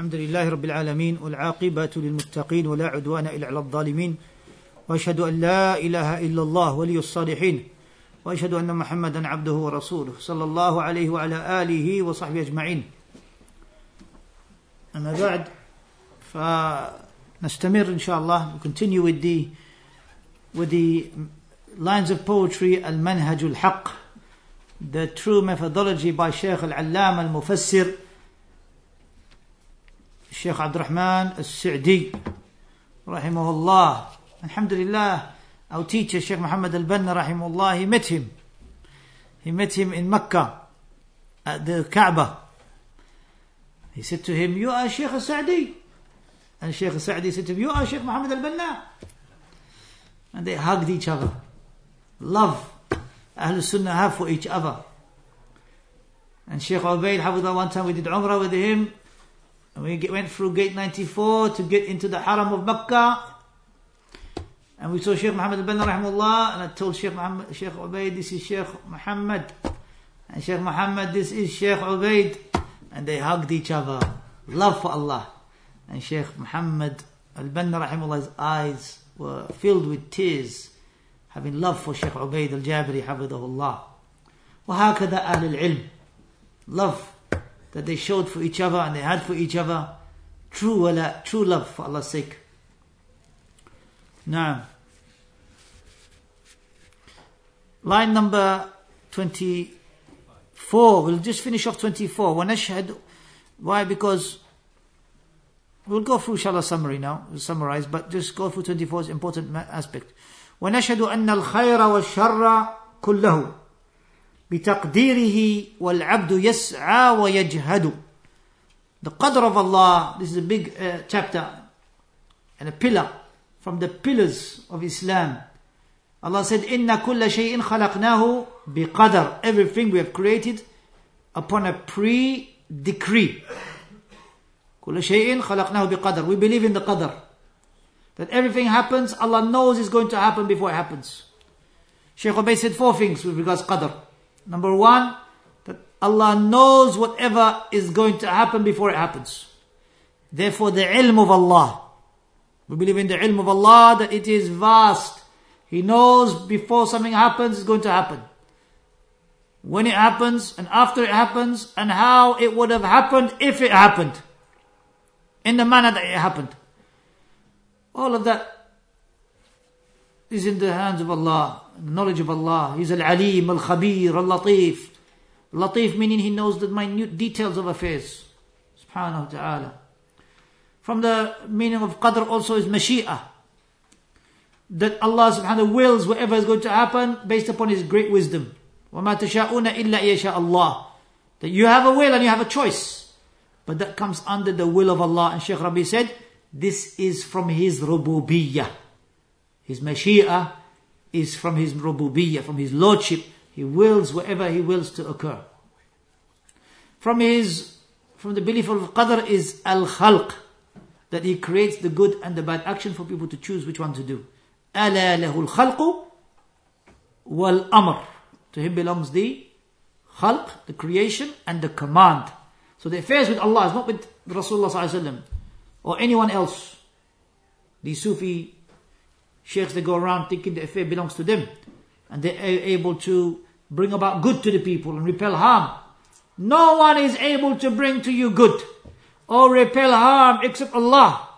الحمد لله رب العالمين والعاقبة للمتقين ولا عدوان إلا على الظالمين. وأشهد أن لا إله إلا الله ولي الصالحين. وأشهد أن محمدا عبده ورسوله صلى الله عليه وعلى آله وصحبه أجمعين. أما بعد فنستمر إن شاء الله we continue with the with the lines of poetry المنهج الحق the true methodology by Sheikh Al-Allam Al-Mufassir. Sheikh Abdul Rahman Al-Sa'di Rahimahullah. Alhamdulillah our teacher Sheikh Muhammad Al-Banna Rahimahullah he met him. He met him in Mecca at the Kaaba. He said to him you are Sheikh Al-Sa'di and Sheikh Al-Sa'di said to him you are Sheikh Muhammad Al-Banna. And they hugged each other. Love Ahlul Sunnah have for each other. And Sheikh Ubaid one time we did Umrah with him, and we went through gate 94 to get into the Haram of Mecca. And we saw Sheikh Muhammad al-Banna rahimahullah, and I told Sheikh Muhammad, Sheikh Ubaid, this is Sheikh Muhammad. And Sheikh Muhammad, this is Sheikh Ubaid. And they hugged each other. Love for Allah. And Sheikh Muhammad al-Banna rahimahullah's eyes were filled with tears having love for Sheikh Ubaid al-Jabiri حفظه وهكذا أهل العلم love that they showed for each other and they had for each other true wala, true love for Allah's sake now line number 24 we'll just finish off 24 ونشهد why because we'll go through inshallah summary now we'll summarize but just go through 24 is important aspect ونشهد أن الخير والشر كله بتقديره والعبد يسعى ويجهد The qadr of Allah, this is a big uh, chapter and a pillar from the pillars of Islam. Allah said, إِنَّ كُلَّ شَيْءٍ خَلَقْنَاهُ بِقَدر Everything we have created upon a pre-decree. كُلَّ شَيْءٍ خَلَقْنَاهُ بِقَدر We believe in the qadr. That everything happens, Allah knows is going to happen before it happens. Shaykh Ubay said four things with regards qadr. Number one, that Allah knows whatever is going to happen before it happens. Therefore the ilm of Allah. We believe in the ilm of Allah that it is vast. He knows before something happens is going to happen. When it happens and after it happens and how it would have happened if it happened. In the manner that it happened. All of that is in the hands of Allah, knowledge of Allah. He's Al-Alim, Al-Khabir, Al-Latif. Latif meaning He knows the minute details of affairs. Subhanahu wa ta'ala. From the meaning of Qadr also is Mashi'ah. That Allah subhanahu wills whatever is going to happen based upon His great wisdom. وَمَا تَشَاءُونَ إِلَّا يَشَاءَ اللَّهِ That you have a will and you have a choice. But that comes under the will of Allah. And Shaykh Rabi said, this is from his rububiyyah. His mashi'ah is from his rububiyyah, from his lordship. He wills whatever he wills to occur. From his, from the belief of qadr is al-khalq, that he creates the good and the bad action for people to choose which one to do. ألا له الخلق والأمر. To him belongs the khalq, the creation, and the command. So the affairs with Allah is not with Rasulullah sallallahu alaihi wasallam or anyone else. These Sufi sheikhs that go around thinking the affair belongs to them and they're able to bring about good to the people and repel harm. No one is able to bring to you good or repel harm except Allah.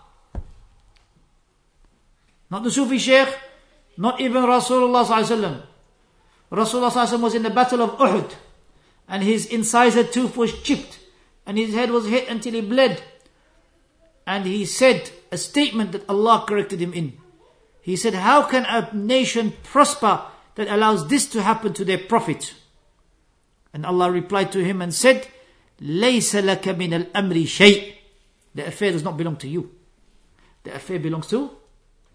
Not the Sufi sheikh, not even Rasulullah sallallahu Rasulullah sallallahu was in the battle of Uhud and his incisor tooth was chipped and his head was hit until he bled and he said a statement that Allah corrected him in. He said, How can a nation prosper that allows this to happen to their prophet? And Allah replied to him and said, لَيْسَ لَكَ مِنَ الْأَمْرِ شَيْءٍ The affair does not belong to you. The affair belongs to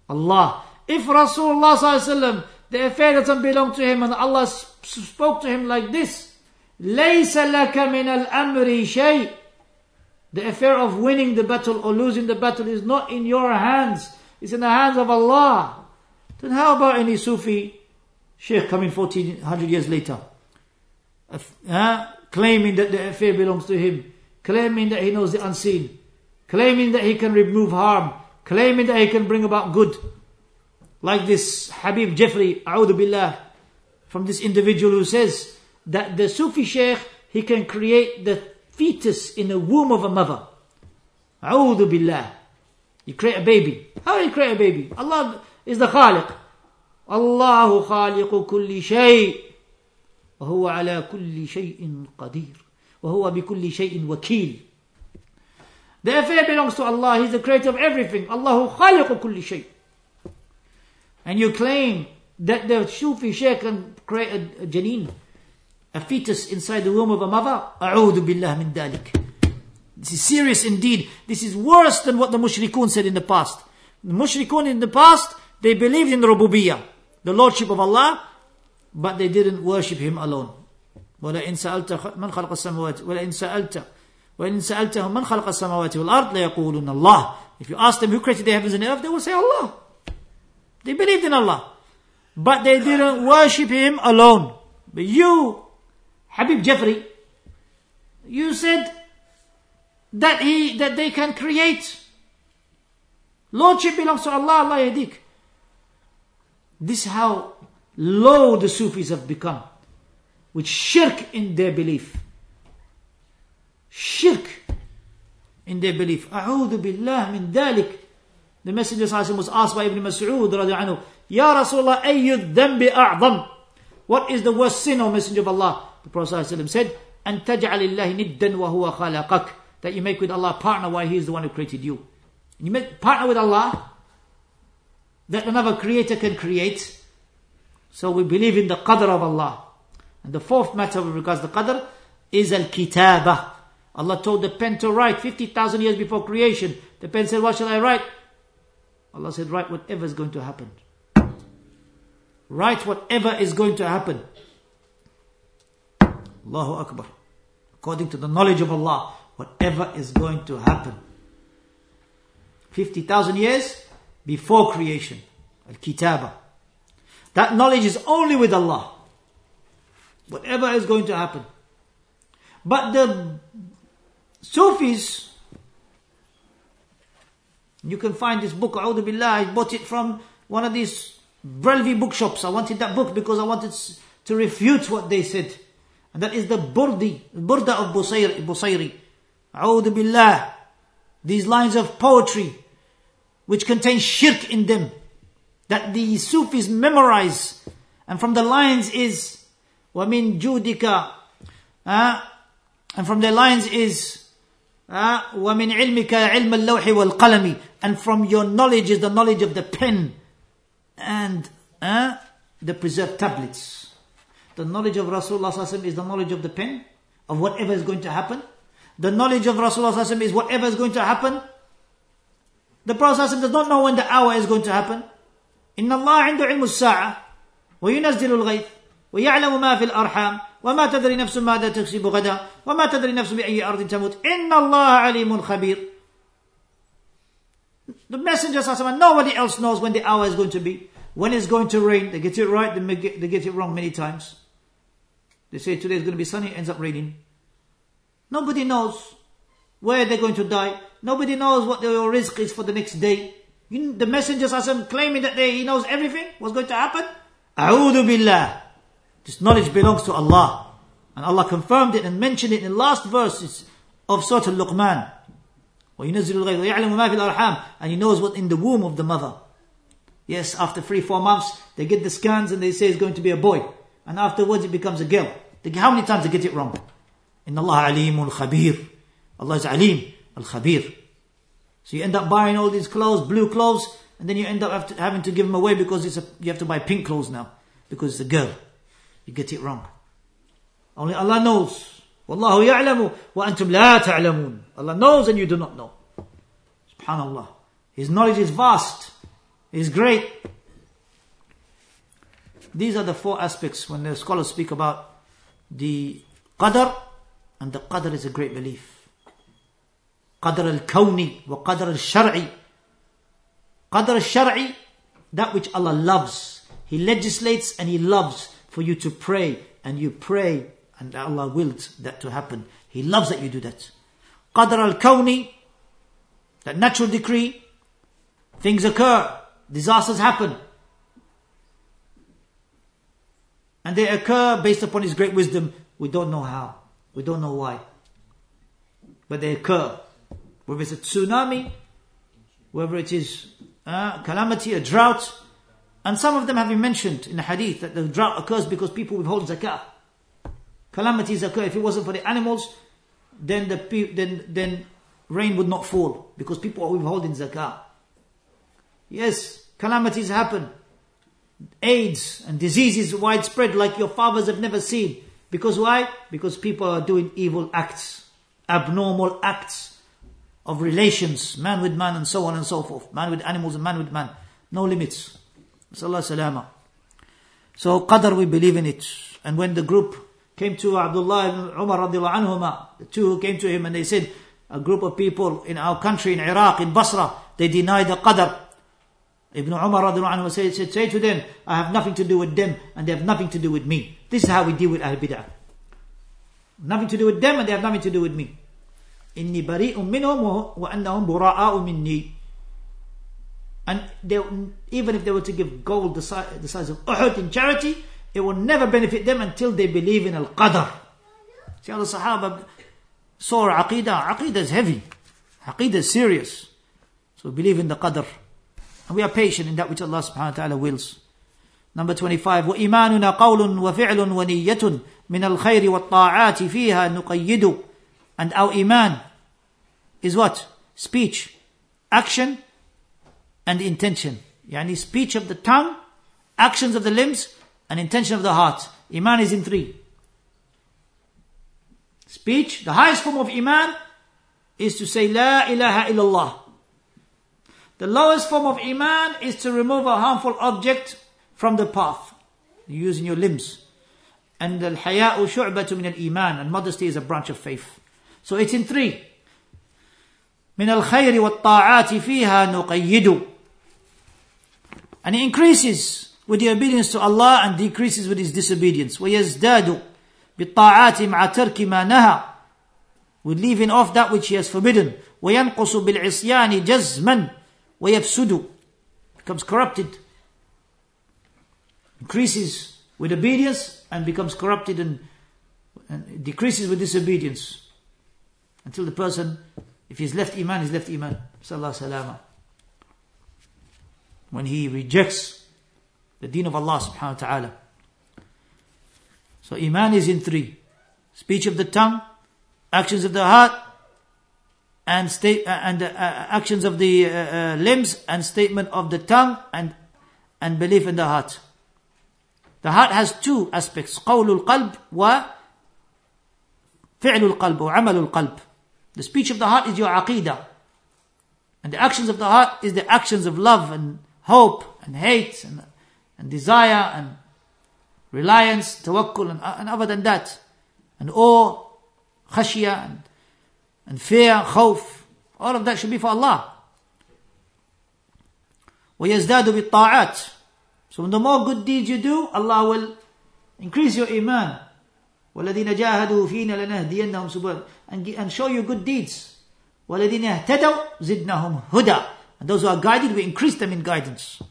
Allah. If Rasulullah the affair doesn't belong to him and Allah spoke to him like this, لَيْسَ لَكَ مِنَ الْأَمْرِ شَيْءٍ the affair of winning the battle or losing the battle is not in your hands. It's in the hands of Allah. Then how about any Sufi Sheikh coming 1400 years later? Uh, claiming that the affair belongs to him. Claiming that he knows the unseen. claiming that he can remove harm, claiming that he can bring about good. Like this Habib Jifri, A'udhu Billah, from this individual who says that the Sufi Sheikh, he can create the fetus in the womb of a mother. A'udhu Billah. You create a baby. How do you create a baby? Allah is the Khaliq. الله خالق كل شيء وهو على كل شيء قدير وهو بكل شيء وكيل The affair belongs to Allah. He's the creator of everything. Allah خالق كل شيء. And you claim that the Sufi Sheikh can create a, a janeen, a fetus inside the womb of a mother. أعوذ بالله من ذلك. This is serious indeed. This is worse than what the mushrikun said in the past. The mushrikun in the past, they believed in rububiyyah, the lordship of Allah, but they didn't worship Him alone. If you ask them who created the heavens and the earth, they will say Allah. They believed in Allah. But they didn't worship Him alone. But you, Habib Jifri, you said that he that they can create. Lordship belongs to Allah, Allah yadik. This is how low the Sufis have become. With shirk in their belief. Shirk in their belief. أعوذ بالله من ذلك. The Messenger was asked by Ibn Mas'ud رضي عنه, Ya Rasulullah, أي الذنب أعظم? What is the worst sin, O Messenger of Allah? The Prophet said, أن تجعل الله ندا وهو خلقك. that you make with Allah partner while He is the one who created you. You make partner with Allah that another creator can create. So we believe in the qadr of Allah. And the fourth matter with regards to qadr is al-kitaba. Allah told the pen to write 50,000 years before creation. The pen said, what shall I write? Allah said, write whatever is going to happen. Write whatever is going to happen. Allahu Akbar. According to the knowledge of Allah, whatever is going to happen. 50,000 years before creation. Al-Kitaba. That knowledge is only with Allah. Whatever is going to happen. But the Sufis, you can find this book, A'udhu Billah, I bought it from one of these Brelvi bookshops. I wanted that book because I wanted to refute what they said. And that is the Burdi, Burda of Busayri. Busayri. A'udhu Billah. These lines of poetry, which contain shirk in them, that the Sufis memorize. And from the lines is, وَمِن جُودِكَ uh, And from the lines is, uh, وَمِن عِلْمِكَ عِلْمَ اللَّوْحِ وَالْقَلَمِ And from your knowledge is the knowledge of the pen and uh, the preserved tablets. The knowledge of Rasulullah is the knowledge of the pen, of whatever is going to happen. The knowledge of Rasulullah is whatever is going to happen. The Prophet does not know when the hour is going to happen. إن الله عنده علم الساعة وينزل الغيث ويعلم ما في الأرحام وما تدري نفس ماذا تكسب غدا وما تدري نفس بأي أرض تموت إن الله عليم خبير The messenger says, nobody else knows when the hour is going to be. When it's going to rain. They get it right, they get, they get it wrong many times. They say today is going to be sunny, ends up raining. Nobody knows where they're going to die. Nobody knows what their risk is for the next day. You, the messengers are claiming that they, he knows everything, what's going to happen. A'udhu billah. This knowledge belongs to Allah. And Allah confirmed it and mentioned it in the last verses of Surah Al-Luqman. وَيُنَزِّلُ الْغَيْظَ وَيَعْلَمُ مَا فِي الْأَرْحَامِ And He knows what in the womb of the mother. Yes, after three, four months, they get the scans and they say it's going to be a boy. And afterwards it becomes a girl. They, how many times they get it wrong? In Allah Alimun Khabir. Allah is Alim, Al Khabir. So you end up buying all these clothes, blue clothes, and then you end up having to give them away because it's a, you have to buy pink clothes now. Because it's a girl. You get it wrong. Only Allah knows. Wallahu ya'lamu wa antum la ta'lamun. Allah knows and you do not know. Subhanallah. His knowledge is vast. Is great. These are the four aspects when the scholars speak about the qadr, and the qadr is a great belief. Qadr al-kawni wa qadr al-shar'i. Qadr al-shar'i, that which Allah loves. He legislates and He loves for you to pray, and you pray, and Allah willed that to happen. He loves that you do that. Qadr al-kawni, that natural decree, things occur, disasters happen. And they occur based upon His great wisdom. We don't know how. We don't know why. But they occur. Whether it's a tsunami, whether it is a calamity, a drought. And some of them have been mentioned in the hadith that the drought occurs because people withhold zakah. Calamities occur. If it wasn't for the animals, then the then then rain would not fall because people are withholding zakah. Yes, calamities happen. AIDS and diseases widespread like your fathers have never seen. Because why? Because people are doing evil acts, abnormal acts of relations, man with man and so on and so forth. Man with animals and man with man. No limits. Salama. So qadr we believe in it. And when the group came to Abdullah ibn Umar radiallahu anhuma, the two who came to him and they said, a group of people in our country, in Iraq, in Basra, they denied the qadr. Ibn Umar anhu said, said, say to them, I have nothing to do with them and they have nothing to do with me. This is how we deal with Ahl Bid'ah. Nothing to do with them and they have nothing to do with me. إني بريء منهم وأنهم براء مني. And they, even if they were to give gold the size, the size of Uhud in charity, it will never benefit them until they believe in Al-Qadr. See how the Sahaba saw Aqidah. Aqidah is heavy. Aqidah is serious. So believe in the Qadr. And we are patient in that which Allah subhanahu wa ta'ala wills. Number 25. وَإِيمَانُنَا قَوْلٌ وَفِعْلٌ وَنِيَّةٌ مِنَ الْخَيْرِ وَالطَّاعَاتِ فِيهَا نُقَيِّدُ And our iman is what? Speech, action, and intention. Yani speech of the tongue, actions of the limbs, and intention of the heart. Iman is in three. Speech, the highest form of Iman is to say La ilaha illallah. The lowest form of Iman is to remove a harmful object from the path, using your limbs. And the haya'u shu'batu min al-iman, and modesty is a branch of faith. So it's in three. من الخير والطاعات فيها نقيد and it increases with the obedience to Allah and decreases with his disobedience ويزداد بالطاعات مع ترك ما نهى with leaving off that which he has forbidden وينقص بالعصيان جزما وَيَفْسُدُ becomes corrupted, increases with obedience and becomes corrupted and, and decreases with disobedience. Until the person, if he's left Iman, he's left Iman. Sallallahu. When he rejects the deen of Allah subhanahu wa ta'ala. So Iman is in three. Speech of the tongue, actions of the heart, and state uh, and uh, actions of the uh, uh, limbs and statement of the tongue and and belief in the heart. The heart has two aspects: قول القلب و فعل القلب or عمل القلب. The speech of the heart is your aqidah, and the actions of the heart is the actions of love and hope and hate and, and desire and reliance, tawakkul and, and other than that, and awe, khashya and and fear, khawf, all of that should be for Allah. وَيَزْدَادُ بِالطَّاعَاتِ So the more good deeds you do, Allah will increase your iman. وَالَّذِينَ جَاهَدُوا فِينَا لَنَهْدِيَنَّهُمْ سُبُلَ and, and show you good deeds. وَالَّذِينَ اهْتَدَوْا زِدْنَهُمْ هُدًى And those who are guided, we increase them in guidance.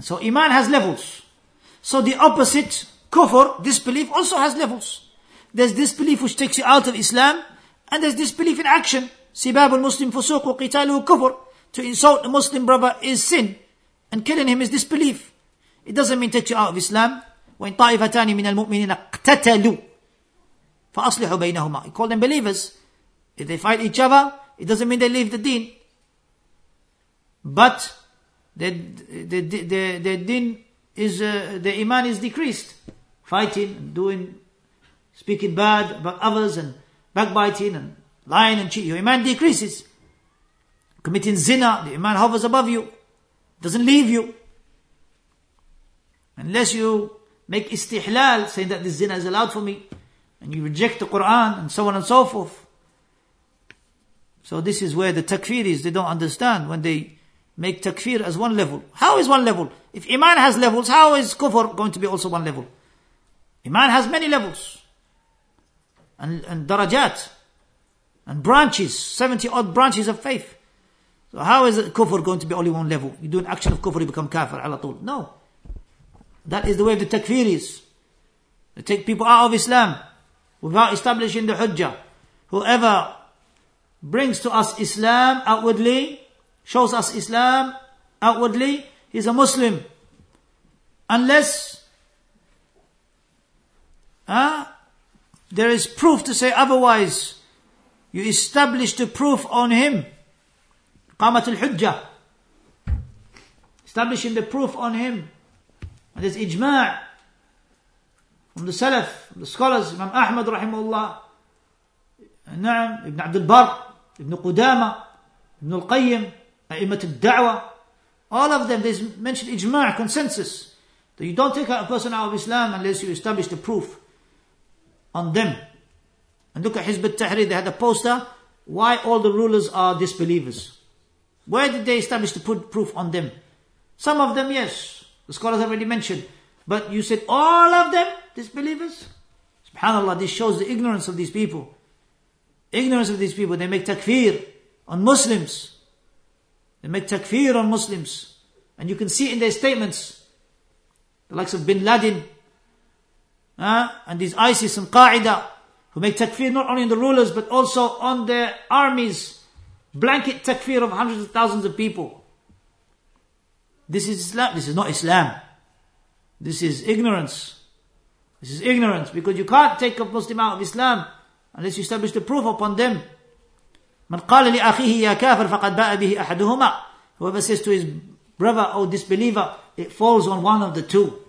So iman has levels. So the opposite, kufr, disbelief, also has levels. There's disbelief which takes you out of Islam, and there's disbelief in action. Sibab al-Muslim fusuq wa qitalu kufr. To insult a Muslim brother is sin, and killing him is disbelief. It doesn't mean take you out of Islam. وإن طائفتان من المؤمنين اقتتلوا فأصلحوا بينهما. You call them believers. If they fight each other, it doesn't mean they leave the deen. But the, the, the, the, the deen is, uh, the iman is decreased. Fighting, doing speaking bad about others and backbiting and lying and cheating, your iman decreases. Committing zina, the iman hovers above you, doesn't leave you. Unless you make istihlal, saying that this zina is allowed for me, and you reject the Quran and so on and so forth. So this is where the takfir is, they don't understand when they make takfir as one level. How is one level? If iman has levels, how is kufr going to be also one level? Iman has many levels and, and darajat. and branches, 70 odd branches of faith. So how is kufr going to be only one level? You do an action of kufr, you become kafir ala tul. No. That is the way the takfiris. They take people out of Islam without establishing the hujjah. Whoever brings to us Islam outwardly, shows us Islam outwardly, he's a Muslim. Unless uh, there is proof to say otherwise. You establish the proof on him. قامت الحجة. Establishing the proof on him. And there's ijma' from the Salaf, from the scholars, Imam Ahmad rahimahullah, نعم, Ibn Abdul Bar, Ibn Qudama, Ibn Al-Qayyim, أئمة الدعوة, all of them, they mention ijma' consensus. That you don't take a person out of Islam unless you establish the proof on them. And look at Hizb tahrir they had a poster, why all the rulers are disbelievers. Where did they establish the proof on them? Some of them, yes. The scholars have already mentioned. But you said all of them disbelievers? Subhanallah, this shows the ignorance of these people. Ignorance of these people. They make takfir on Muslims. They make takfir on Muslims. And you can see in their statements, the likes of bin Laden, uh, and these ISIS and Qaeda, who make takfir not only on the rulers, but also on their armies, blanket takfir of hundreds of thousands of people. This is Islam. This is not Islam. This is ignorance. This is ignorance because you can't take a Muslim out of Islam unless you establish the proof upon them. من قال لأخيه يا كافر فقد باء به أحدهما Whoever says to his brother, oh disbeliever, it falls on one of the two. You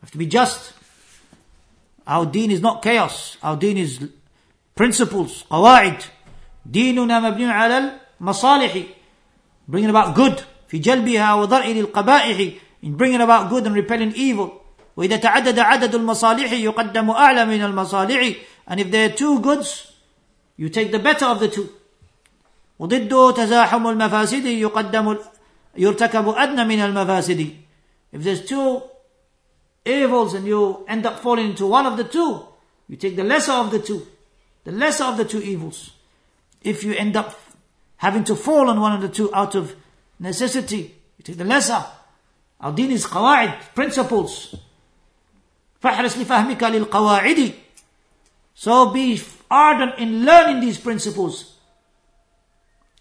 have to be just. Our deen is not chaos. Our deen is principles, قواعد. ديننا مبني على المصالح. Bringing about good. في جلبها وضرع للقبائح. In bringing about good and repelling evil. وإذا تعدد عدد المصالح يقدم أعلى من المصالح. And if there are two goods, you take the better of the two. وضده تزاحم المفاسد يقدم يرتكب أدنى من المفاسد. If there's two evils and you end up falling into one of the two, you take the lesser of the two. The lesser of the two evils. If you end up having to fall on one of the two out of necessity, you take the lesser. Our deen is قواعد, principles. فاحرص لفهمك للقواعد. So be ardent in learning these principles.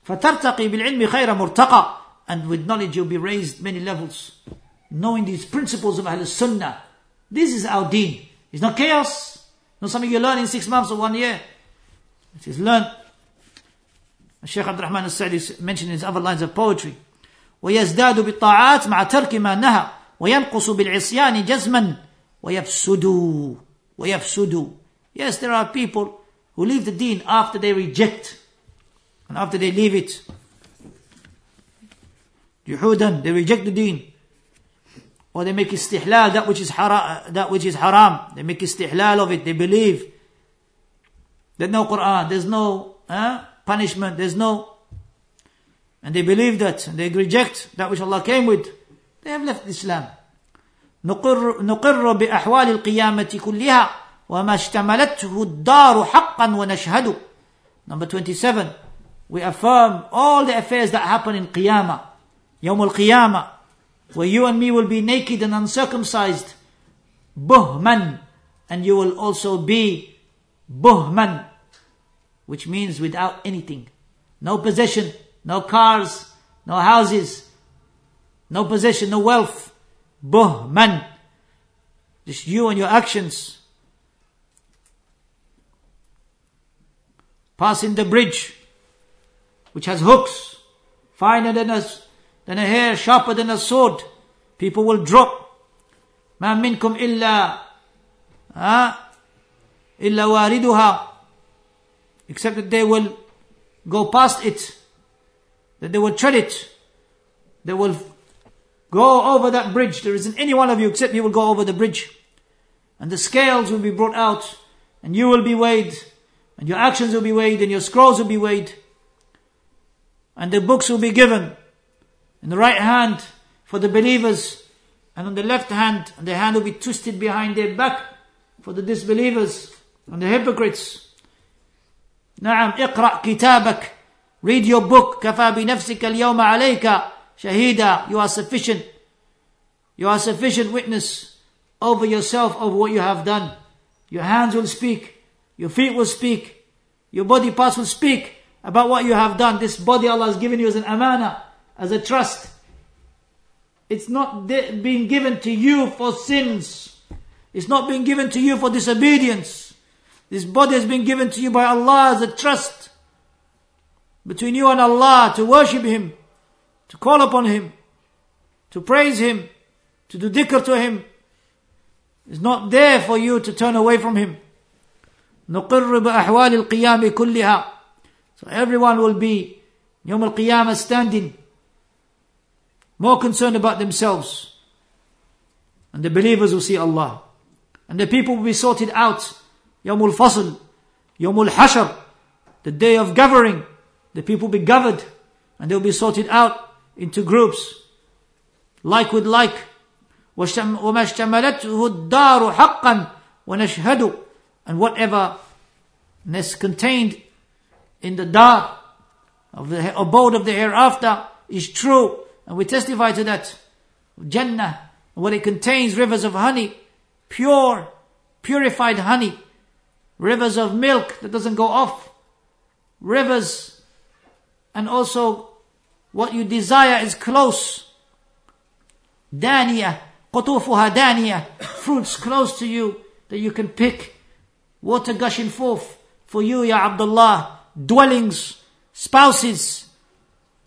فترتقي بالعلم خير مرتقى. And with knowledge you'll be raised many levels knowing these principles of Ahl Sunnah. This is our deen. It's not chaos. Not something you learn in six months or one year. It is learned. Shaykh Abdul Rahman al-Sa'di mentioned in his other lines of poetry. ويزداد بالطاعات مع ترك ما نهى وينقص بالعصيان جزما ويفسد ويفسد Yes, there are people who leave the deen after they reject and after they leave it. جحودا, they reject the deen. Or they make istihlal, that which is haram, that which is haram. They make istihlal of it. They believe. There's no Quran. There's no uh, punishment. There's no. And they believe that. And they reject that which Allah came with. They have left Islam. نقر, نقر بأحوال القيامة كلها وما اشتملته الدار حقا ونشهد. Number 27. We affirm all the affairs that happen in Qiyamah. يوم القيامة where you and me will be naked and uncircumcised, buhman, and you will also be buhman, which means without anything. No possession, no cars, no houses, no possession, no wealth. Buhman. Just you and your actions. Passing the bridge, which has hooks, finer than us than a hair, sharper than a sword. People will drop. ما منكم إلا ها إلا واردها except that they will go past it. That they will tread it. They will go over that bridge. There isn't any one of you except you will go over the bridge. And the scales will be brought out. And you will be weighed. And your actions will be weighed. And your scrolls will be weighed. And the books will be given in the right hand for the believers, and on the left hand, and the hand will be twisted behind their back for the disbelievers and the hypocrites. نعم اقرأ كتابك read your book كفى بنفسك اليوم عليك شهيدا you are sufficient you are sufficient witness over yourself of what you have done your hands will speak your feet will speak your body parts will speak about what you have done this body Allah has given you as an amana as a trust it's not being given to you for sins it's not being given to you for disobedience this body has been given to you by Allah as a trust between you and Allah to worship Him, to call upon Him, to praise Him, to do dhikr to Him. It's not there for you to turn away from Him. نقر بأحوال القيام كلها. So everyone will be يوم القيامة standing more concerned about themselves. And the believers will see Allah. And the people will be sorted out يوم الفصل يوم الحشر the day of gathering the people will be gathered and they'll be sorted out into groups like with like وما اشتملته الدار حقا ونشهد and whatever is contained in the dar of the abode of the hereafter is true and we testify to that Jannah what it contains rivers of honey pure purified honey rivers of milk that doesn't go off, rivers, and also what you desire is close. Dania, qutufuha dania, fruits close to you that you can pick, water gushing forth for you, Ya Abdullah, dwellings, spouses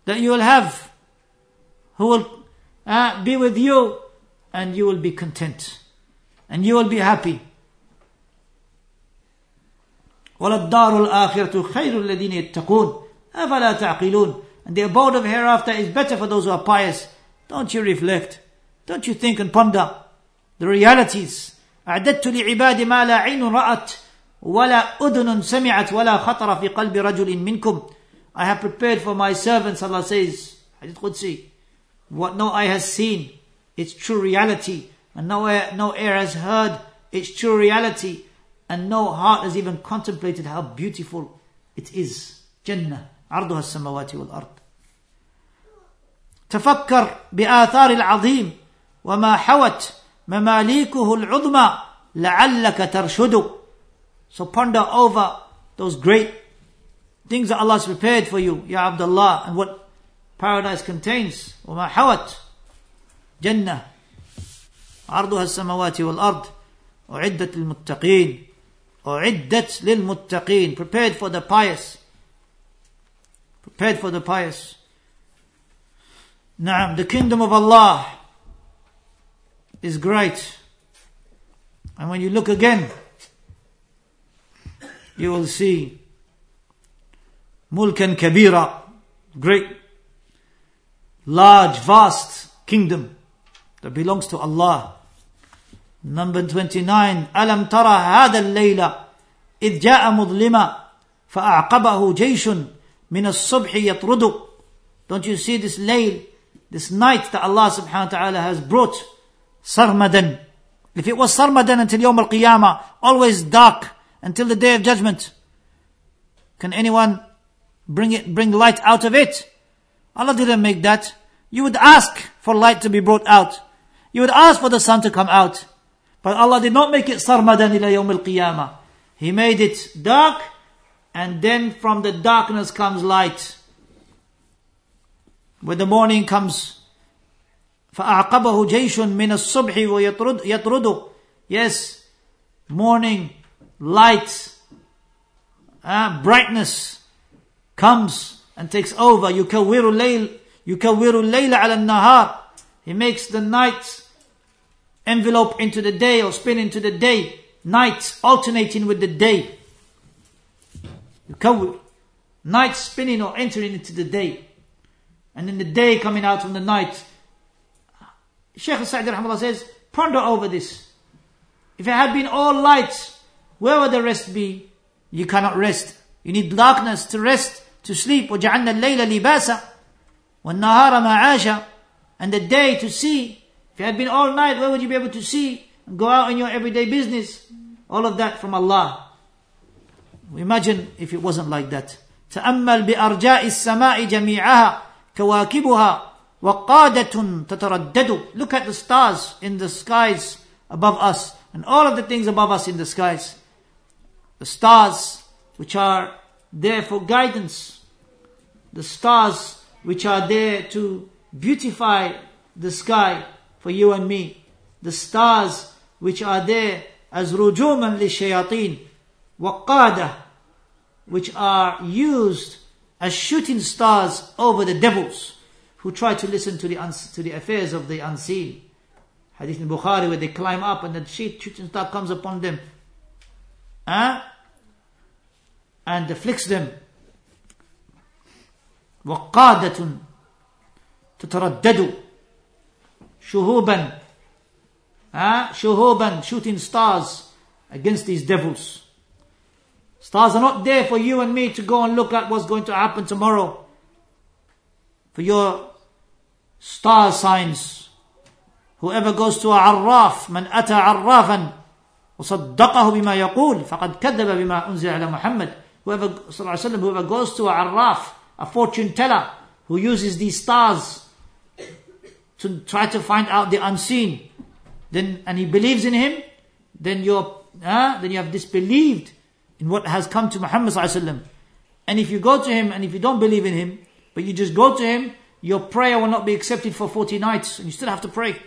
that you will have who will uh, be with you and you will be content and you will be happy. وَلَلدَّارُ الْآخِرَةُ خَيْرُ الَّذِينَ يَتَّقُونَ أَفَلَا تَعْقِلُونَ And the abode of hereafter is better for those who are pious. Don't you reflect? Don't you think and ponder the realities? أعددت لعباد ما لا عين رأت ولا أذن سمعت ولا خطر في قلب رجل منكم I have prepared for my servants, Allah says, Hadith Qudsi, what no eye has seen, its true reality, and no ear, no ear has heard its true reality, and no heart has even contemplated how beautiful it is. جنة عرضها السماوات والأرض. تفكر بآثار العظيم وما حوت مماليكه العظمى لعلك ترشد. So ponder over those great things that Allah has prepared for you, Ya Abdullah, and what paradise contains. وما حوت جنة عرضها السماوات والأرض أعدت للمتقين أعدت للمتقين prepared for the pious prepared for the pious نعم the kingdom of Allah is great and when you look again you will see mulkan kabira great large vast kingdom that belongs to Allah Number 29 ألم ترى هذا الليل إذ جاء مظلما فأعقبه جيش من الصبح يطرد Don't you see this layl, this night that Allah subhanahu wa ta'ala has brought sarmadan. If it was sarmadan until Yawm al-Qiyamah, always dark until the day of judgment, can anyone bring it, bring light out of it? Allah didn't make that. You would ask for light to be brought out. You would ask for the sun to come out. But Allah did not make it sarmadan ila yawm al-qiyamah. He made it dark and then from the darkness comes light. When the morning comes, فأعقبه جيش من الصبح ويطرد يطرده. Yes, morning, light, uh, brightness comes and takes over. يكور الليل يكور الليل على النهار. He makes the night envelope into the day or spin into the day, night alternating with the day. Night spinning or entering into the day. And then the day coming out from the night. Sheikh Sa'di Rahimahullah says, ponder over this. If it had been all light, where would the rest be? You cannot rest. You need darkness to rest, to sleep. وَجَعَلْنَا اللَّيْلَ لِبَاسًا وَالنَّهَارَ مَعَاشًا And the day to see if you had been all night, where would you be able to see and go out in your everyday business? All of that from Allah. Imagine if it wasn't like that. تأمل بأرجاء السماء جميعها كواكبها وقادة تتردد Look at the stars in the skies above us and all of the things above us in the skies. The stars which are there for guidance. The stars which are there to beautify the sky for you and me. The stars which are there as rujuman li shayateen, waqada, which are used as shooting stars over the devils who try to listen to the, to the affairs of the unseen. Hadith in Bukhari where they climb up and the shooting star comes upon them. Huh? And afflicts them. وقادة تتردد شهوبا ها شهوبا shooting stars against these devils stars are not there for you and me to go and look at what's going to happen tomorrow for your star signs whoever goes to a عراف من أتى عرافا وصدقه بما يقول فقد كذب بما أنزل على محمد whoever صلى الله عليه وسلم whoever goes to a عراف a fortune teller who uses these stars to try to find out the unseen, then and he believes in him, then you're uh, then you have disbelieved in what has come to Muhammad And if you go to him and if you don't believe in him, but you just go to him, your prayer will not be accepted for 40 nights, and you still have to pray,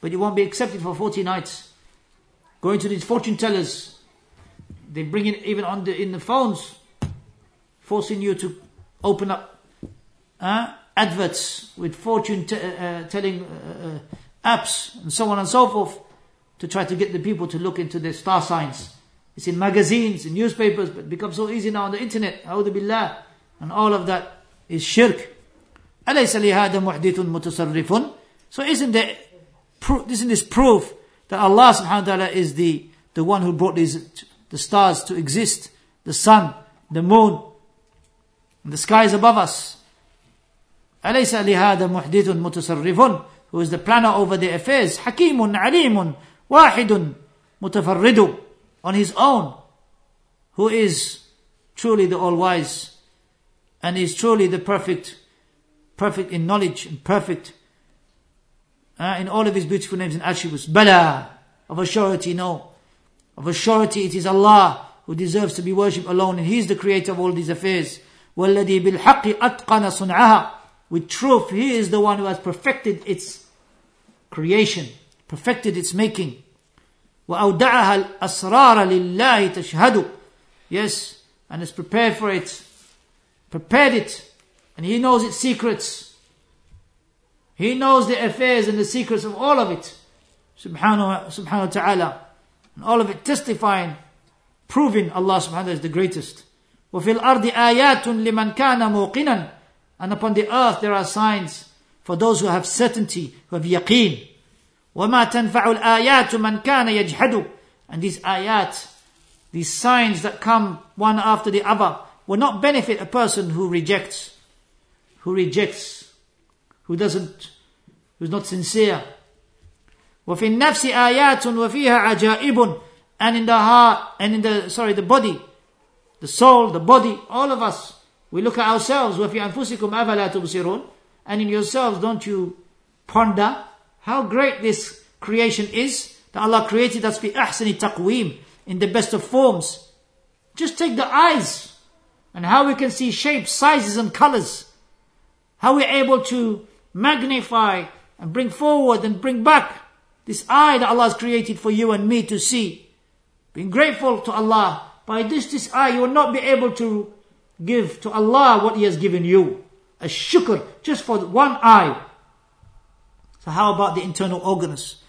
but you won't be accepted for 40 nights. Going to these fortune tellers, they bring it even on the in the phones, forcing you to open up uh, adverts with fortune t- uh, uh, telling uh, uh, apps and so on and so forth to try to get the people to look into their star signs. It's in magazines, in newspapers, but it becomes so easy now on the internet. A'udhu billah. And all of that is shirk. أليس لهذا محدث متصرف So isn't there, isn't this proof that Allah subhanahu wa ta'ala is the, the one who brought these, the stars to exist, the sun, the moon, and the skies above us. أليس لهذا محدث متصرف who is the planner over the affairs حكيم عليم واحد متفرد on his own who is truly the all-wise and is truly the perfect perfect in knowledge and perfect uh, in all of his beautiful names and attributes Bala of a surety no of a surety it is Allah who deserves to be worshipped alone and he is the creator of all these affairs والذي بالحق أتقن صنعها with truth. He is the one who has perfected its creation, perfected its making. وأودعها الأسرار لله تشهد Yes, and has prepared for it, prepared it, and He knows its secrets. He knows the affairs and the secrets of all of it. Subhanahu, subhanahu wa ta'ala. And all of it testifying, proving Allah subhanahu wa ta'ala is the greatest. وفي الأرض آيات لمن كان موقنا and upon the earth there are signs for those who have certainty, who have yaqeen. وَمَا تَنْفَعُ الْآيَاتُ مَنْ كَانَ يَجْحَدُ And these ayat, these signs that come one after the other, will not benefit a person who rejects, who rejects, who doesn't, who's not sincere. وفي النفس آيات وفيها عجائب and in the heart and in the sorry the body the soul the body all of us we look at ourselves, وَفِي أَنفُسِكُمْ أَفَلَا تُبْصِرُونَ And in yourselves, don't you ponder how great this creation is that Allah created us في أحسن تقويم in the best of forms. Just take the eyes and how we can see shapes, sizes and colors. How we're able to magnify and bring forward and bring back this eye that Allah has created for you and me to see. Being grateful to Allah. By this, this eye, you will not be able to give to Allah what He has given you. A shukr, just for one eye. So how about the internal organs?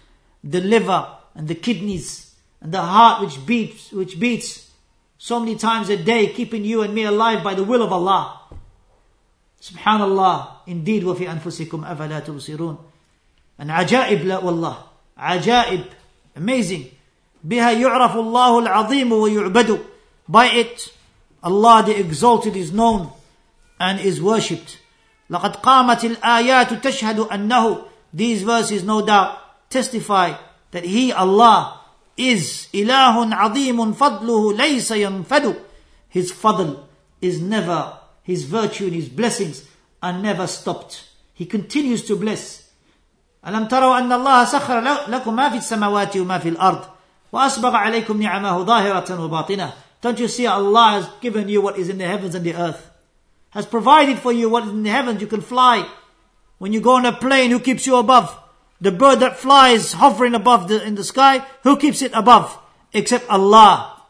The liver and the kidneys and the heart which beats, which beats so many times a day, keeping you and me alive by the will of Allah. Subhanallah. Indeed, وفي أنفسكم أفلا تبصرون. And عجائب لا والله. عجائب. Amazing. بها يعرف الله العظيم ويعبد. By it, Allah the exalted is known and is worshipped. لقد قامت الآيات تشهد أنه These verses no doubt testify that He, Allah, is إله عظيم فضله ليس ينفد. His His fadl is never, His virtue and His blessings are never stopped. He continues to bless. ألم تروا أن الله سخر لكم ما في السماوات وما في الأرض وأسبغ عليكم نعمه ظاهرة وباطنة Don't you see Allah has given you what is in the heavens and the earth? Has provided for you what is in the heavens. You can fly. When you go on a plane, who keeps you above? The bird that flies hovering above the, in the sky, who keeps it above? Except Allah.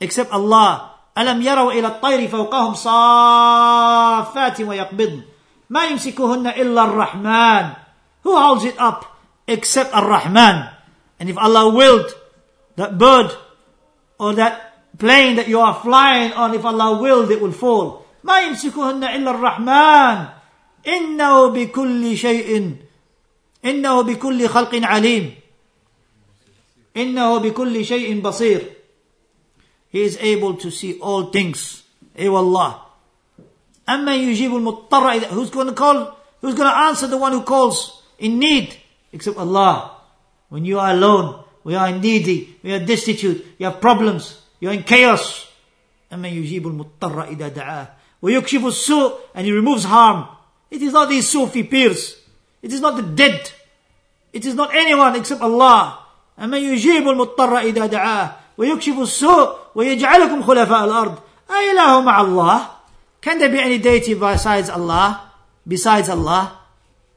Except Allah. ألم يروا إلى الطير فوقهم صافات ويقبضن ما يمسكهن إلا الرحمن Who holds it up except Ar-Rahman? And if Allah willed that bird or that plane that you are flying on, if Allah willed, it will fall. ما يمسكهن إلا الرحمن إنه بكل شيء إنه بكل خلق عليم إنه بكل شيء بصير He is able to see all things. Ey Allah. أما يجيب المضطر Who's going to call? Who's going to answer the one who calls in need? Except Allah. When you are alone, we are needy, we are destitute, you have problems, you're in chaos. أما يجيب المضطر إذا دعاه ويكشف السوء and he removes harm. It is not these Sufi peers. It is not the dead. It is not anyone except Allah. أما يجيب المضطر إذا دعاه ويكشف السوء ويجعلكم خلفاء الأرض أإله مع الله Can there be any deity besides Allah? Besides Allah?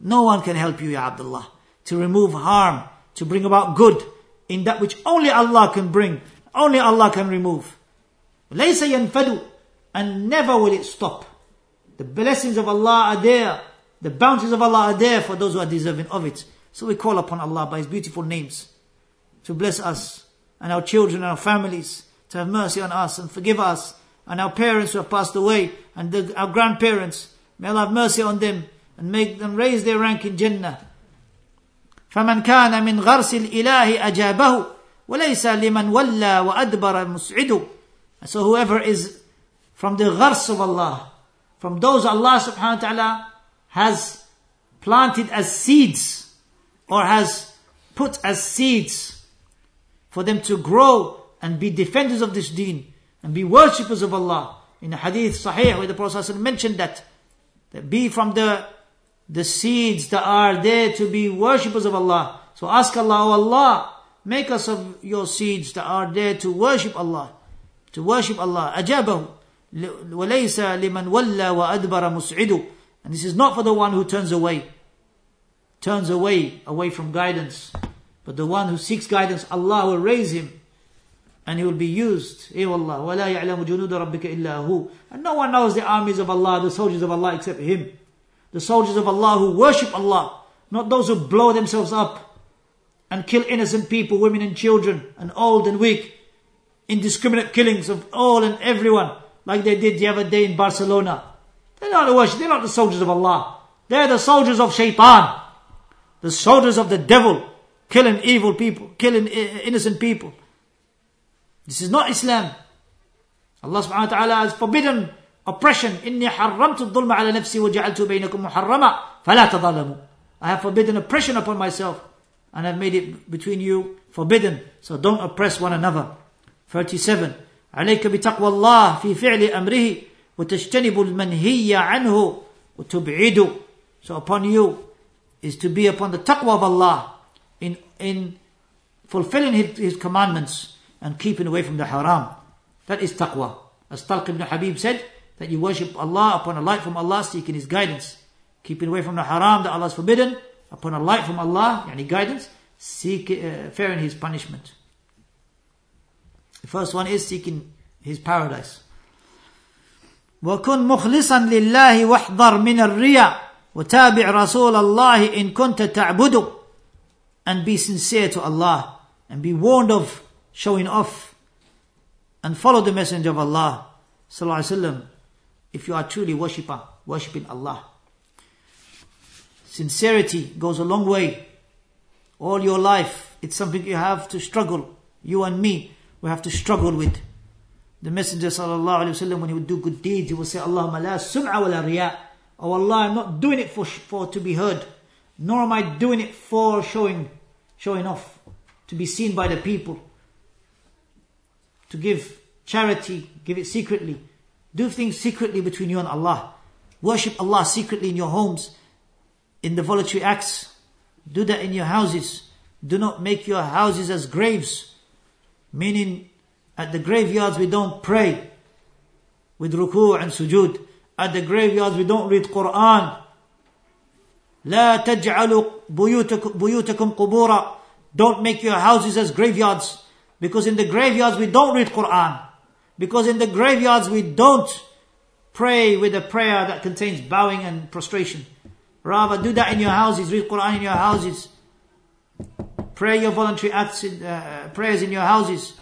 No one can help you, Ya Abdullah, to remove harm, to bring about good in that which only Allah can bring, only Allah can remove. ليس ينفد and never will it stop. The blessings of Allah are there. The bounties of Allah are there for those who are deserving of it. So we call upon Allah by His beautiful names to bless us and our children and our families, to have mercy on us and forgive us, and our parents who have passed away, and the, our grandparents. May Allah have mercy on them and make them raise their rank in Jannah. فمن كان من غرس الإله أجابه وليس لمن ولى وأدبر مسعد So whoever is from the ghars of Allah, from those Allah subhanahu wa ta'ala has planted as seeds or has put as seeds for them to grow and be defenders of this deen and be worshippers of Allah. In the hadith sahih where the Prophet mentioned that, that be from the, the seeds that are there to be worshippers of Allah. So ask Allah, oh Allah, make us of your seeds that are there to worship Allah. To worship Allah. أجابه وليس لمن ولى وأدبر مسعد and this is not for the one who turns away turns away away from guidance but the one who seeks guidance Allah will raise him and he will be used اي والله ولا يعلم جنود ربك إلا هو and no one knows the armies of Allah the soldiers of Allah except him the soldiers of Allah who worship Allah not those who blow themselves up and kill innocent people women and children and old and weak indiscriminate killings of all and everyone like they did the other day in Barcelona. They're not the worship, they're not the soldiers of Allah. They're the soldiers of shaitan. The soldiers of the devil, killing evil people, killing innocent people. This is not Islam. Allah subhanahu wa ta'ala has forbidden oppression. إني حرمت الظلم على نفسي وجعلت بينكم محرما فلا تظلموا. I have forbidden oppression upon myself and I've made it between you forbidden. So don't oppress one another. 37. عليك بتقوى الله في فعل أمره وتجتنب المنهي عنه وتبعده so upon you is to be upon the taqwa of Allah in, in fulfilling his, his commandments and keeping away from the haram that is taqwa as Talq ibn Habib said that you worship Allah upon a light from Allah seeking his guidance keeping away from the haram that Allah has forbidden upon a light from Allah yani guidance seek, uh, fearing his punishment the first one is seeking his paradise. وكن مخلصا لله واحذر من الرياء وتابع رسول الله إن كنت تعبده and be sincere to Allah and be warned of showing off and follow the messenger of Allah sallallahu alaihi wasallam if you are truly worshipper worshiping Allah sincerity goes a long way all your life it's something you have to struggle you and me we have to struggle with. The Messenger sallallahu alaihi wasallam when he would do good deeds, he would say, Allahumma la sum'a wa la riya. Oh Allah, I'm not doing it for, for to be heard, nor am I doing it for showing, showing off, to be seen by the people, to give charity, give it secretly. Do things secretly between you and Allah. Worship Allah secretly in your homes, in the voluntary acts. Do that in your houses. Do not make your houses as graves. Meaning, at the graveyards we don't pray with ruku' and sujud. At the graveyards we don't read Quran. لا تجعلوا بيوتكم, بيوتكم قبورا. Don't make your houses as graveyards. Because in the graveyards we don't read Quran. Because in the graveyards we don't pray with a prayer that contains bowing and prostration. Rather do that in your houses, read Quran in your houses. Pray your voluntary acts in, uh, prayers in your houses.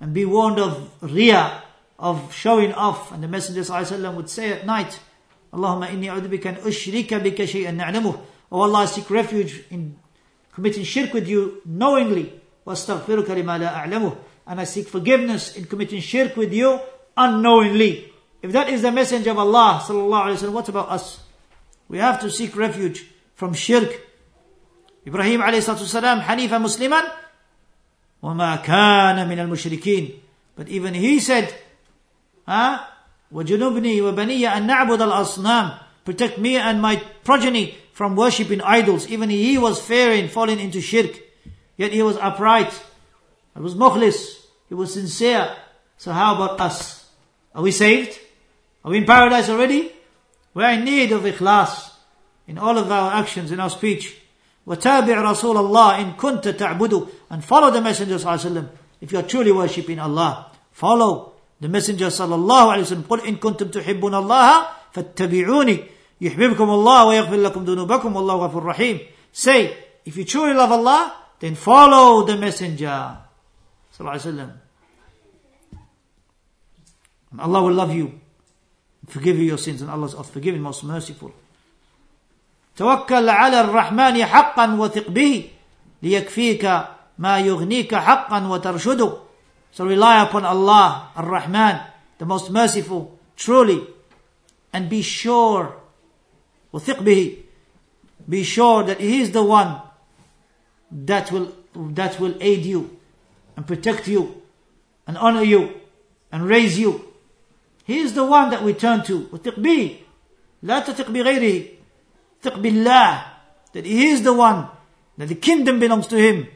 And be warned of riyah, of showing off. And the Messenger ﷺ would say at night, Allahumma inni a'udhu bika an ushrika bika shay'an na'lamuh. Oh Allah, I seek refuge in committing shirk with you knowingly. وَاسْتَغْفِرُكَ لِمَا لَا أَعْلَمُهُ And I seek forgiveness in committing shirk with you unknowingly. If that is the messenger of Allah sallallahu alaihi wasallam, what about us? We have to seek refuge from shirk. Ibrahim alayhi salatu Hanifa Musliman, وَمَا كَانَ مِنَ الْمُشْرِكِينَ But even he said, huh? وَجُنُبْنِي وَبَنِيَّ أَن نَعْبُدَ الْأَصْنَامِ Protect me and my progeny from worshipping idols. Even he was fearing falling into shirk. Yet he was upright. He was mukhlis. He was sincere. So how about us? Are we saved? Are we in paradise already? We are in need of ikhlas in all of our actions, in our speech. وَتَابِعْ رَسُولَ اللَّهِ إِن كُنْتَ تَعْبُدُ And follow the Messenger sallallahu if you are truly worshipping Allah. Follow the Messenger sallallahu alayhi wa sallam. قُلْ إِن كُنْتُمْ تُحِبُّونَ اللَّهَ فَاتَّبِعُونِ يحببكم الله ويغفر لكم ذنوبكم والله غفور رحيم. Say, if you truly love Allah, then follow the Messenger. صلى الله عليه وسلم. And Allah will love you, forgive you your sins, and Allah is forgiving, most merciful. توكل على الرحمن حقا وثق به ليكفيك ما يغنيك حقا وترشده. So rely upon Allah, Ar-Rahman, the most merciful, truly, and be sure وثق به be sure that he is the one that will that will aid you and protect you and honor you and raise you he is the one that we turn to وثق به لا تثق بغيره ثق بالله that he is the one that the kingdom belongs to him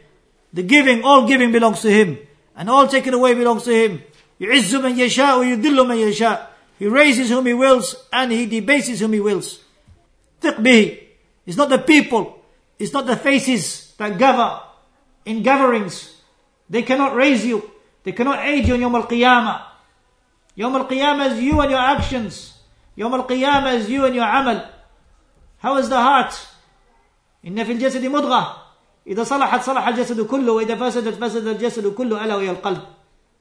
the giving all giving belongs to him and all taken away belongs to him يعز من يشاء ويذل من يشاء he raises whom he wills and he debases whom he wills Tiqbihi. It's not the people. It's not the faces that gather in gatherings. They cannot raise you. They cannot aid you in Yawm al-Qiyamah. Yawm al-Qiyamah is you and your actions. Yawm al-Qiyamah is you and your amal. How is the heart? إن في الجسد مضغة إذا صلحت صلح الجسد كله وإذا فسدت فسد الجسد كله ألا وهي القلب.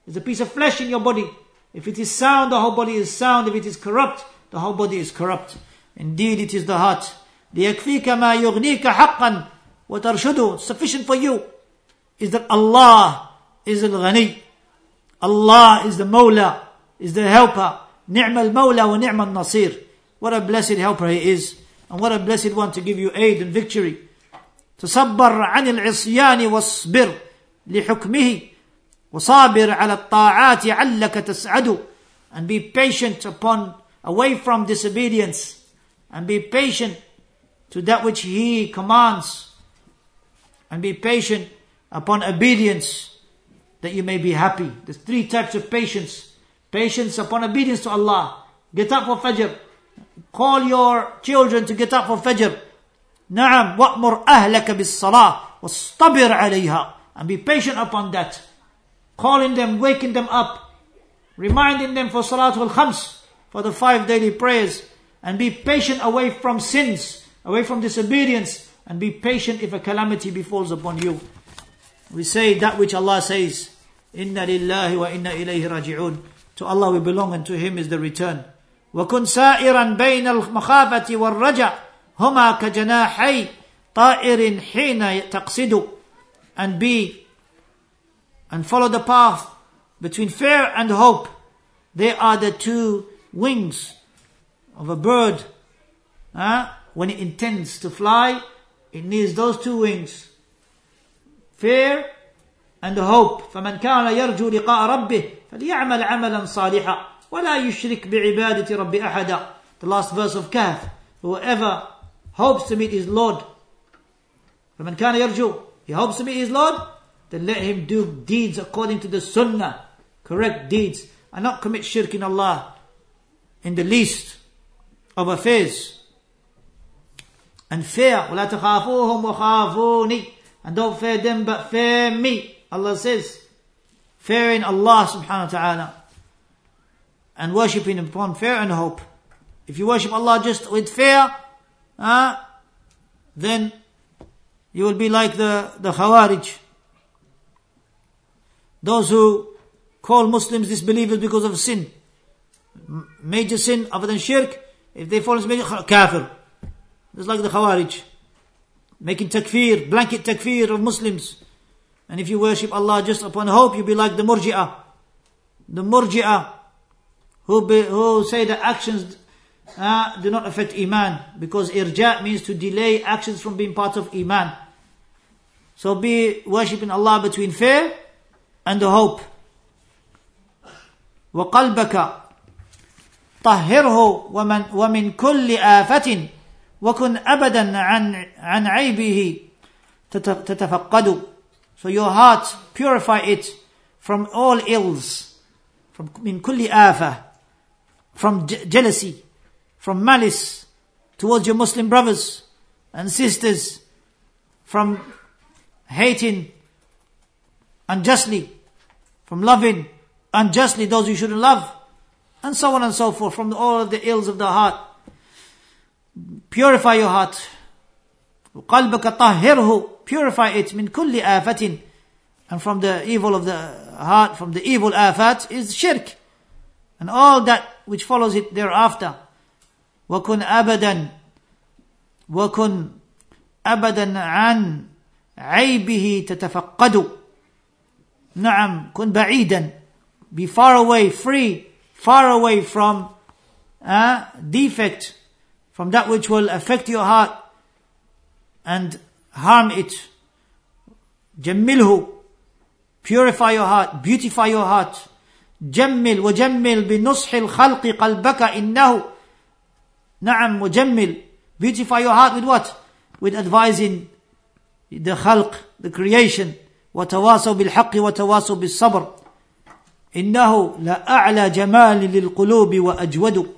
There's a piece of flesh in your body. If it is sound, the whole body is sound. If it is corrupt, the whole body is corrupt. Indeed, it is the heart. ليكفيك ما يغنيك حقا وترشده. Sufficient for you is that Allah is al-Ghani. Allah is the Mawla, is the helper. نعم المولى ونعم النصير. What a blessed helper he is. And what a blessed one to give you aid and victory. تصبر عن العصيان واصبر لحكمه وصابر على الطاعات علك تسعد and be patient upon away from disobedience and be patient to that which He commands and be patient upon obedience that you may be happy. There's three types of patience. Patience upon obedience to Allah. Get up for Fajr. Call your children to get up for Fajr. نعم وأمر أهلك بالصلاة واصطبر عليها and be patient upon that. Calling them, waking them up, reminding them for Salatul Khams, for the five daily prayers, and be patient away from sins, away from disobedience, and be patient if a calamity befalls upon you. We say that which Allah says, Inna lillahi wa inna ilayhi raji'un. To Allah we belong and to Him is the return. وكن سائرا بين المخافة والرجع هما كجناحي طائر حين تقصد and be and follow the path between fear and hope. They are the two wings of a bird, huh? when it intends to fly, it needs those two wings. Fear and hope فمن كان يرجو لقاء ربه فليعمل عملا صالحا ولا يشرك بعبادة رب أحدا the last verse of Kahf whoever hopes to meet his Lord فمن كان يرجو he hopes to meet his Lord then let him do deeds according to the sunnah correct deeds and not commit shirk in Allah in the least of affairs and fear ولا تخافوهم وخافوني and don't fear them but fear me Allah says fearing Allah subhanahu wa ta'ala and worshipping upon fear and hope. If you worship Allah just with fear uh, then you will be like the, the Khawarij. Those who call Muslims disbelievers because of sin. Major sin other than shirk. If they fall into major kafir. It's like the Khawarij. Making takfir, blanket takfir of Muslims. And if you worship Allah just upon hope, you'll be like the Murji'ah. The Murji'ah who, be, who say that actions uh, do not affect Iman. Because irja means to delay actions from being part of Iman. So be worshipping Allah between fear and the hope. وقلبك طهره ومن ومن كل آفة وكن أبدا عن عن عيبه تتفقد so your heart purify it from all ills from من كل آفة from jealousy from malice towards your Muslim brothers and sisters from hating unjustly from loving unjustly those you shouldn't love and so on and so forth from all of the ills of the heart purify your heart قلبك طهره purify it من كل آفة and from the evil of the heart from the evil afat is shirk and all that which follows it thereafter وكن أبدا وكن أبدا عن عيبه تتفقد نعم كن بعيدا be far away free far away from uh, defect from that which will affect your heart and harm it. جمله purify your heart, beautify your heart. جمل وجمل بنصح الخلق قلبك إنه نعم وجمل beautify your heart with what? With advising the khalq, the creation وتواصوا بالحق وتواصوا بالصبر إنه لأعلى جمال للقلوب وأجود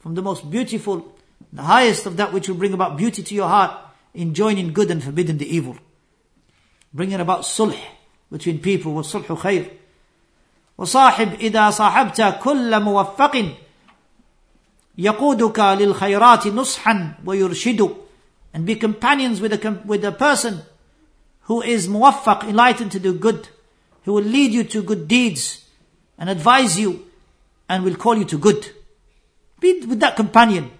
from the most beautiful the highest of that which will bring about beauty to your heart, enjoining good and forbidding the evil. Bringing about sulh between people, والصلح خير. وصاحب إذا صاحبت كل موفق يقودك للخيرات نصحا ويرشد and be companions with a, with a person who is muwaffaq, enlightened to do good, who will lead you to good deeds and advise you and will call you to good. Be with that companion.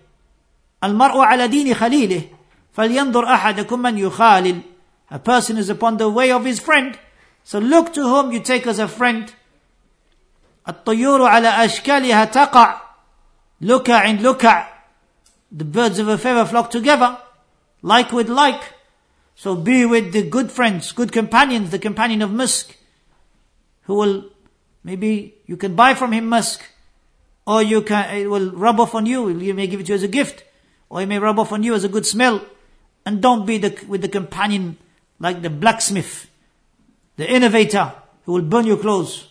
المرء على دين خليله فلينظر أحدكم من يخالل A person is upon the way of his friend. So look to whom you take as a friend. الطيور على أشكالها تقع لكع in لكع The birds of a feather flock together. Like with like. So be with the good friends, good companions, the companion of musk. Who will, maybe you can buy from him musk. Or you can, it will rub off on you. You may give it to you as a gift or it may rub off on you as a good smell. And don't be the, with the companion like the blacksmith, the innovator who will burn your clothes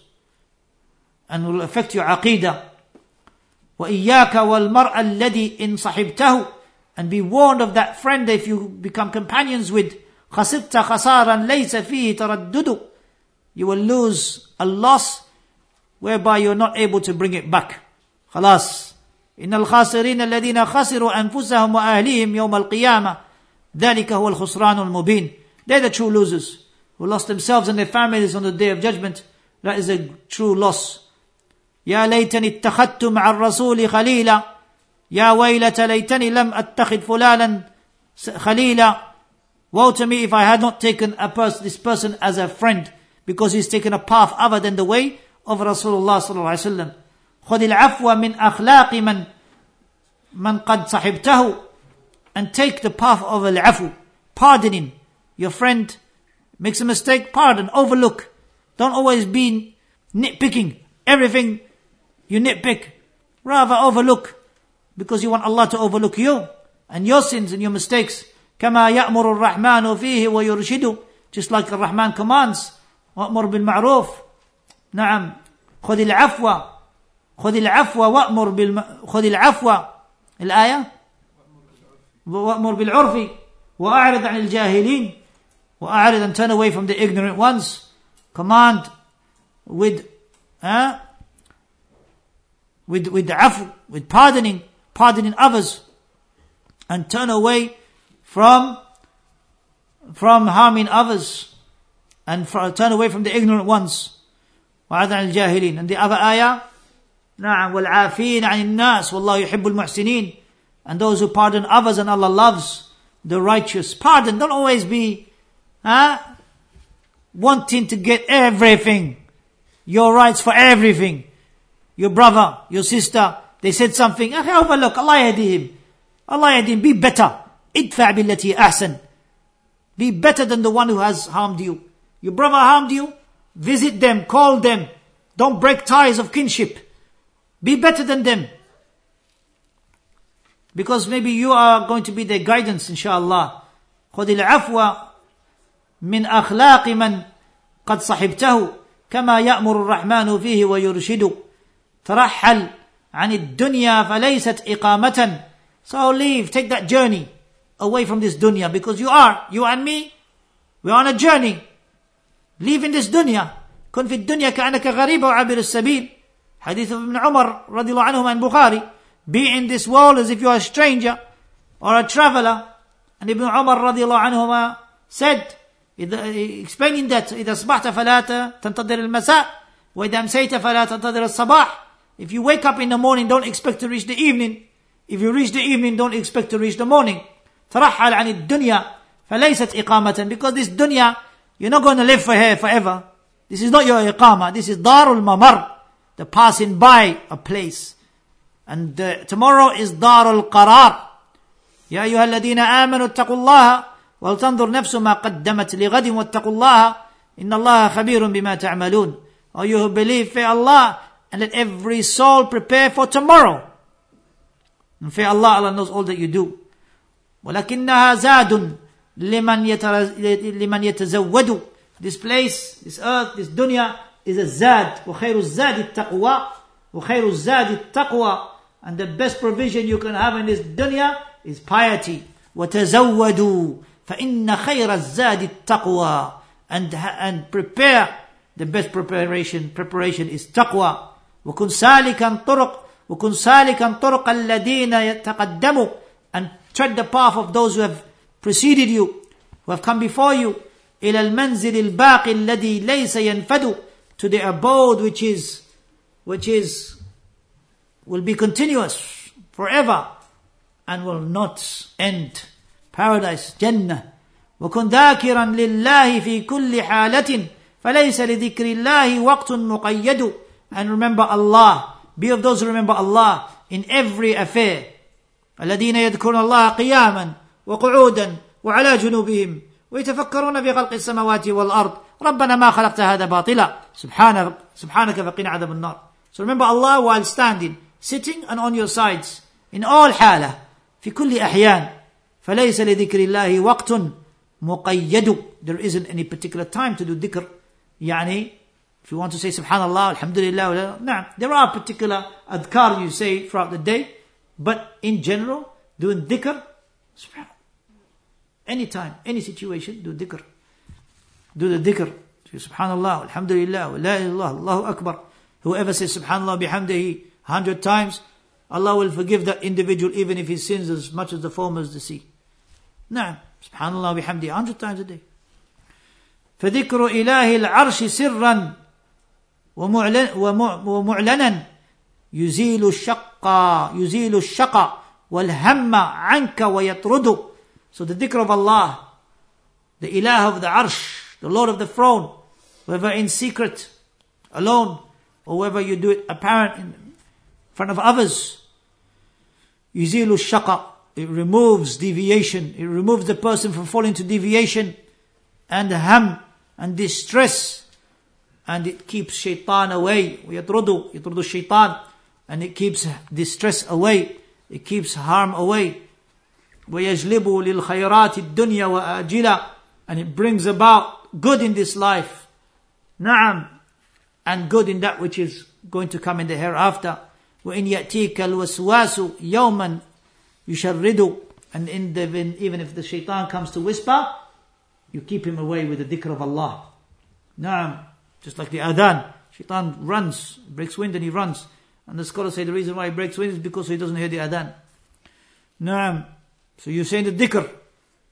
and will affect your aqidah. وإياك والمرء الذي إن صحبته and be warned of that friend if you become companions with خسرت خسارا ليس فيه تردد you will lose a loss whereby you're not able to bring it back خلاص إن الخاسرين الذين خسروا أنفسهم وأهليهم يوم القيامة ذلك هو الخسران المبين They're the true losers who lost themselves and their families on the day of judgment. That is a true loss. يا ليتني اتخذت مع الرسول خليلا يا ويلة ليتني لم أتخذ فلانا خليلا Woe to me if I had not taken person, this person as a friend because he's taken a path other than the way of Rasulullah sallallahu alaihi wasallam. خذ العفو من أخلاق من من قد صحبته and take the path of al-afu, pardoning. Your friend makes a mistake, pardon, overlook. Don't always be nitpicking. Everything you nitpick. Rather overlook. Because you want Allah to overlook you and your sins and your mistakes. كما يأمر الرحمن فيه ويرشده just like the Rahman commands وأمر بالمعروف نعم خذ العفو خذ العفو وأمر بالم... خذ العفو الآية وأمر بالعرف وأعرض عن الجاهلين وأعرض and turn away from the ignorant ones command with uh, with with afu, with pardoning pardoning others and turn away from from harming others and turn away from the ignorant ones وعد عن الجاهلين and the other ayah نعم والعافين عن الناس والله يحب المحسنين and those who pardon others and Allah loves the righteous. Pardon, don't always be, huh? Wanting to get everything. Your rights for everything. Your brother, your sister, they said something, okay, overlook, Allah yadi him. Allah yadi him, be better. Idfa billati ahsan. Be better than the one who has harmed you. Your brother harmed you, visit them, call them. Don't break ties of kinship. Be better than them. Because maybe you are going to be their guidance, inshallah. خذ العفو من أخلاق من قد صحبته كما يأمر الرحمن فيه ويرشد ترحل عن الدنيا فليست إقامة So leave, take that journey away from this dunya because you are, you and me, we're on a journey. Leaving this dunya. كن في الدنيا كأنك غريب وعابر السبيل. حديث ابن عمر رضي الله عنهما in Bukhari. Be in this world as if you are a stranger or a traveler. And Ibn Umar رضي الله عنهما said, explaining that إذا أصبحت فلا تنتظر المساء وإذا أمسيت فلا تنتظر الصباح. If you wake up in the morning, don't expect to reach the evening. If you reach the evening, don't expect to reach the morning. ترحل عن الدنيا فليست إقامة because this dunya you're not going to live for here forever this is not your إقامة this is دار الممر the passing by a place And uh, tomorrow is دار القرار يا أيها الذين آمنوا اتقوا الله ولتنظر نفس ما قدمت لغد واتقوا الله إن الله خبير بما تعملون or you who believe fear Allah and let every soul prepare for tomorrow and fear Allah Allah knows all that you do ولكنها زاد لمن لمن يتزود this place this earth this dunya is a zad وخير الزاد التقوى وخير الزاد التقوى and the best provision you can have in this dunya is piety وتزودوا فإن خير الزاد التقوى and and prepare the best preparation preparation is taqwa وكن سالكا طرق وكن سالكا طرق الذين يتقدموا and tread the path of those who have preceded you, who have come before you. إلى المنزل الباقي الذي ليس ينفد to the abode which is which is will be continuous forever and will not end paradise Jannah وكن ذاكرا لله في كل حالة فليس لذكر الله وقت مقيد and remember Allah be of those who remember Allah in every affair الذين يذكرون الله قياما وقعودا وعلى جنوبهم ويتفكرون في خلق السماوات والارض ربنا ما خلقت هذا باطلا سبحانك سبحانك فقنا عذاب النار So remember Allah while standing sitting and on your sides in all حالة في كل أحيان فليس لذكر الله وقت مقيد there isn't any particular time to do dhikr يعني if you want to say subhanallah alhamdulillah نعم there are particular adhkar you say throughout the day But in general, doing dhikr, anytime, any situation, do dhikr. Do the dhikr. Subhanallah, Alhamdulillah, La ilaha Allahu Akbar. Whoever says Subhanallah bihamdihi hundred times, Allah will forgive that individual even if he sins as much as the foam as the sea. نعم سبحان الله بحمده hundred times a day فذكر إله العرش سرا ومعلنا يزيل الشق يزيل الشق والهم عنك ويطرد so the dhikr of Allah the ilah of the arsh the lord of the throne whether in secret alone or whether you do it apparent in front of others يزيل الشق it removes deviation it removes the person from falling to deviation and ham and distress and it keeps shaitan away. ويطرد يطرد الشيطان and it keeps distress away. It keeps harm away. ويجلب للخيرات الدنيا وآجلة and it brings about good in this life. نعم and good in that which is going to come in the hereafter. وإن يأتيك الوسواس يوما يشرد and in the, even if the shaitan comes to whisper, you keep him away with the dhikr of Allah. Naam, just like the adhan. Shaitan runs, breaks wind and he runs. And the scholars say the reason why he breaks wind is because he doesn't hear the adhan. Naam. So you're saying the dhikr.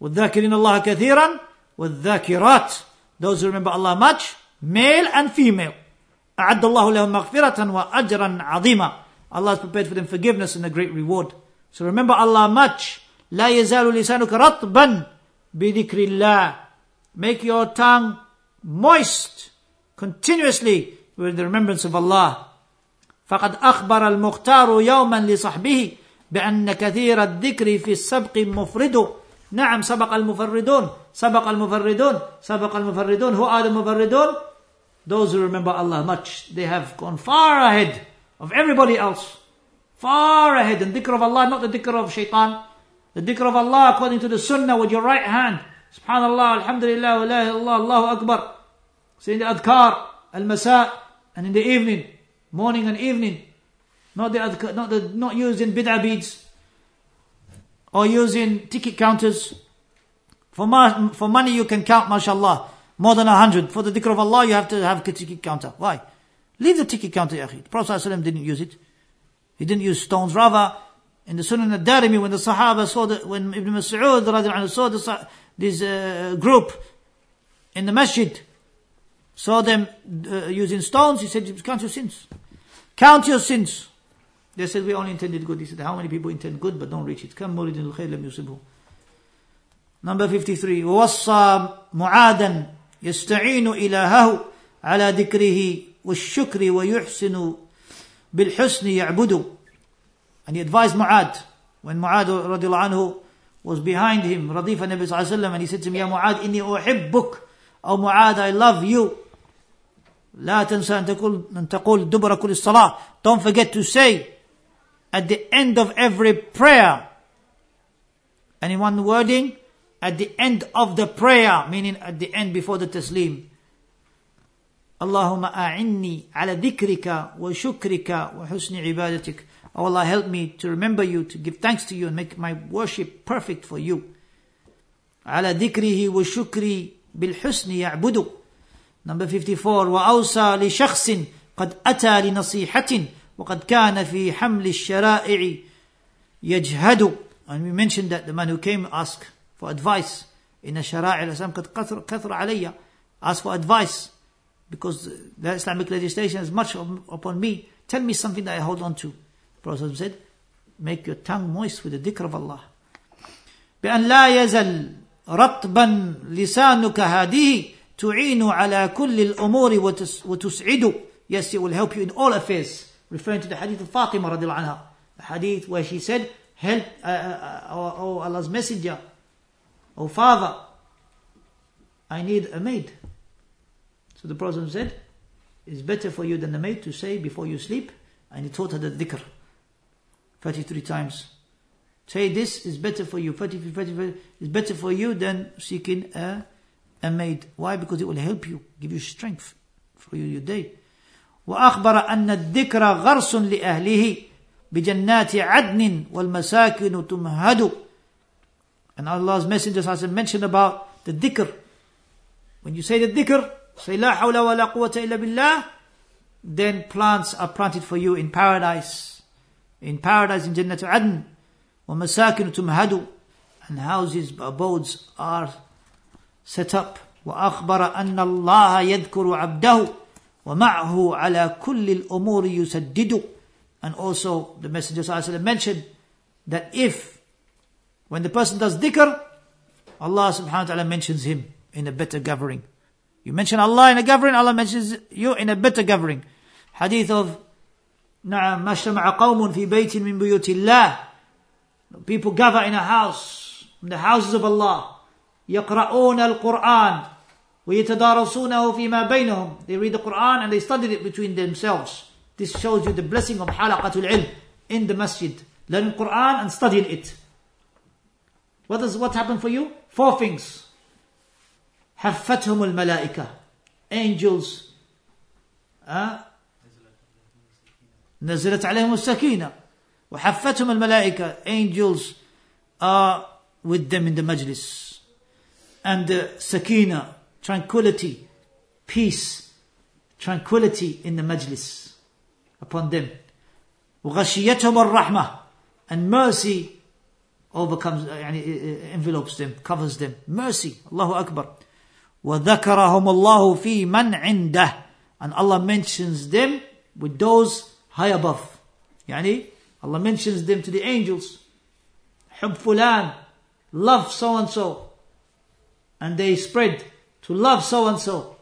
وَالذَّاكِرِينَ اللَّهَ كَثِيرًا وَالذَّاكِرَاتِ Those who remember Allah much, male and female. أعد الله لهم مغفرة وأجرا عظيما. Allah has prepared for them forgiveness and a great reward. So remember Allah much. لا يزال لسانك رطبا بذكر الله. Make your tongue moist continuously with the remembrance of Allah. فقد أخبر المختار يوما لصحبه بأن كثير الذكر في السبق مفرد نعم سبق المفردون سبق المفردون سبق المفردون who are the مفردون those who remember Allah much they have gone far ahead of everybody else far ahead and dhikr of Allah not the dhikr of shaitan the dhikr of Allah according to the sunnah with your right hand subhanallah alhamdulillah la ilaha Allahu akbar saying the adhkar al-masa and in the evening morning and evening not the adhkar, not the not using bid'ah beads or using ticket counters. For, ma- for money you can count, mashallah, more than a hundred. For the dhikr of Allah you have to have a ticket counter. Why? Leave the ticket counter, ya The Prophet ﷺ didn't use it. He didn't use stones. Rather, in the Sunan al-Darimi, when the Sahaba saw that, when Ibn Mas'ud saw the, this uh, group in the masjid, saw them uh, using stones, he said, count your sins. Count your sins. They said, we only intended good. He said, how many people intend good but don't reach it? كم مريد الخير لم يصبه. Number 53. ووصى معادا يستعين إلهه على ذكره والشكر ويحسن بالحسن يعبد. And he advised Mu'ad. When Mu'ad radiallahu anhu was behind him, Radif Nabi sallallahu alayhi wa and he said to him, Ya Mu'ad, inni uhibbuk. Oh Mu'ad, I love you. لا تنسى أن تقول أن تقول دبر كل الصلاة. Don't forget to say at the end of every prayer. And in one wording, at the end of the prayer, meaning at the end before the taslim. Ala dhikrika wa shukrika wa husni ibadatik. Oh Allah, help me to remember you, to give thanks to you and make my worship perfect for you. على ذكره وشكري بالحسن يعبد. Number 54. وأوصى لشخص قد أتى لنصيحة وقد كان في حمل الشرائع يجهد and we mentioned that the man who came asked for advice in a shara'i al-Islam قد كثر علي ask for advice because the Islamic legislation is much upon me tell me something that I hold on to the Prophet said make your tongue moist with the dhikr of Allah بأن لا يزل رطبا لسانك هذه تعين على كل الأمور وتسعد yes it will help you in all affairs referring to the hadith of Fatima radiallahu anha, the hadith where she said, help, uh, uh, uh, oh Allah's messenger, oh father, I need a maid. So the Prophet said, it's better for you than the maid to say before you sleep, and he taught her the dhikr 33 times. Say this is better for you, 33, 33 is better for you than seeking a, a maid. Why? Because it will help you, give you strength for your day. وأخبر أن الذكر غرس لأهله بجنات عدن والمساكن تمهد And Allah's Messenger has mentioned about the dhikr. When you say the dhikr, say La hawla wa la quwwata illa billah, then plants are planted for you in paradise. In paradise in Jannat Adn. ومساكن تمهد and houses, abodes are set up. وأخبر أن الله يذكر عبده وَمَعْهُ عَلَى كُلِّ الْأُمُورِ يُسَدِّدُ And also the Messenger ﷺ mentioned that if, when the person does dhikr, Allah subhanahu wa ta'ala mentions him in a better gathering. You mention Allah in a gathering, Allah mentions you in a better gathering. Hadith of نعم ما اجتمع قوم في بيت من بيوت الله People gather in a house, in the houses of Allah. يقرؤون القرآن وَيَتَدَارَسُونَهُ فِي مَا بَيْنَهُم They read the Quran and they study it between themselves. This shows you the blessing of halaqatul ilm in the masjid. Learning Quran and studying it. What does what happened for you? Four things. حفتهم الملائكة angels uh, نزلت عليهم السكينة وحفتهم الملائكة angels are with them in the majlis and the sakina tranquility peace tranquility in the majlis upon them وغشيتهم الرحمة and mercy overcomes يعني envelopes them covers them mercy الله أكبر وذكرهم الله في من عنده and Allah mentions them with those high above يعني Allah mentions them to the angels حب فلان love so and so and they spread to love so and so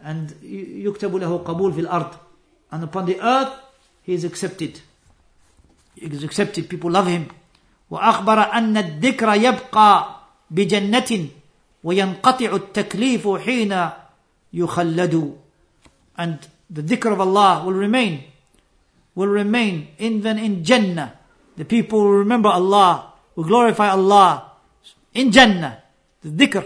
and يكتب له قبول في الأرض and upon the earth he is accepted he is accepted people love him وأخبر أن الذكر يبقى بجنة وينقطع التكليف حين يخلد and the dhikr of Allah will remain will remain even in Jannah the people will remember Allah will glorify Allah in Jannah the dhikr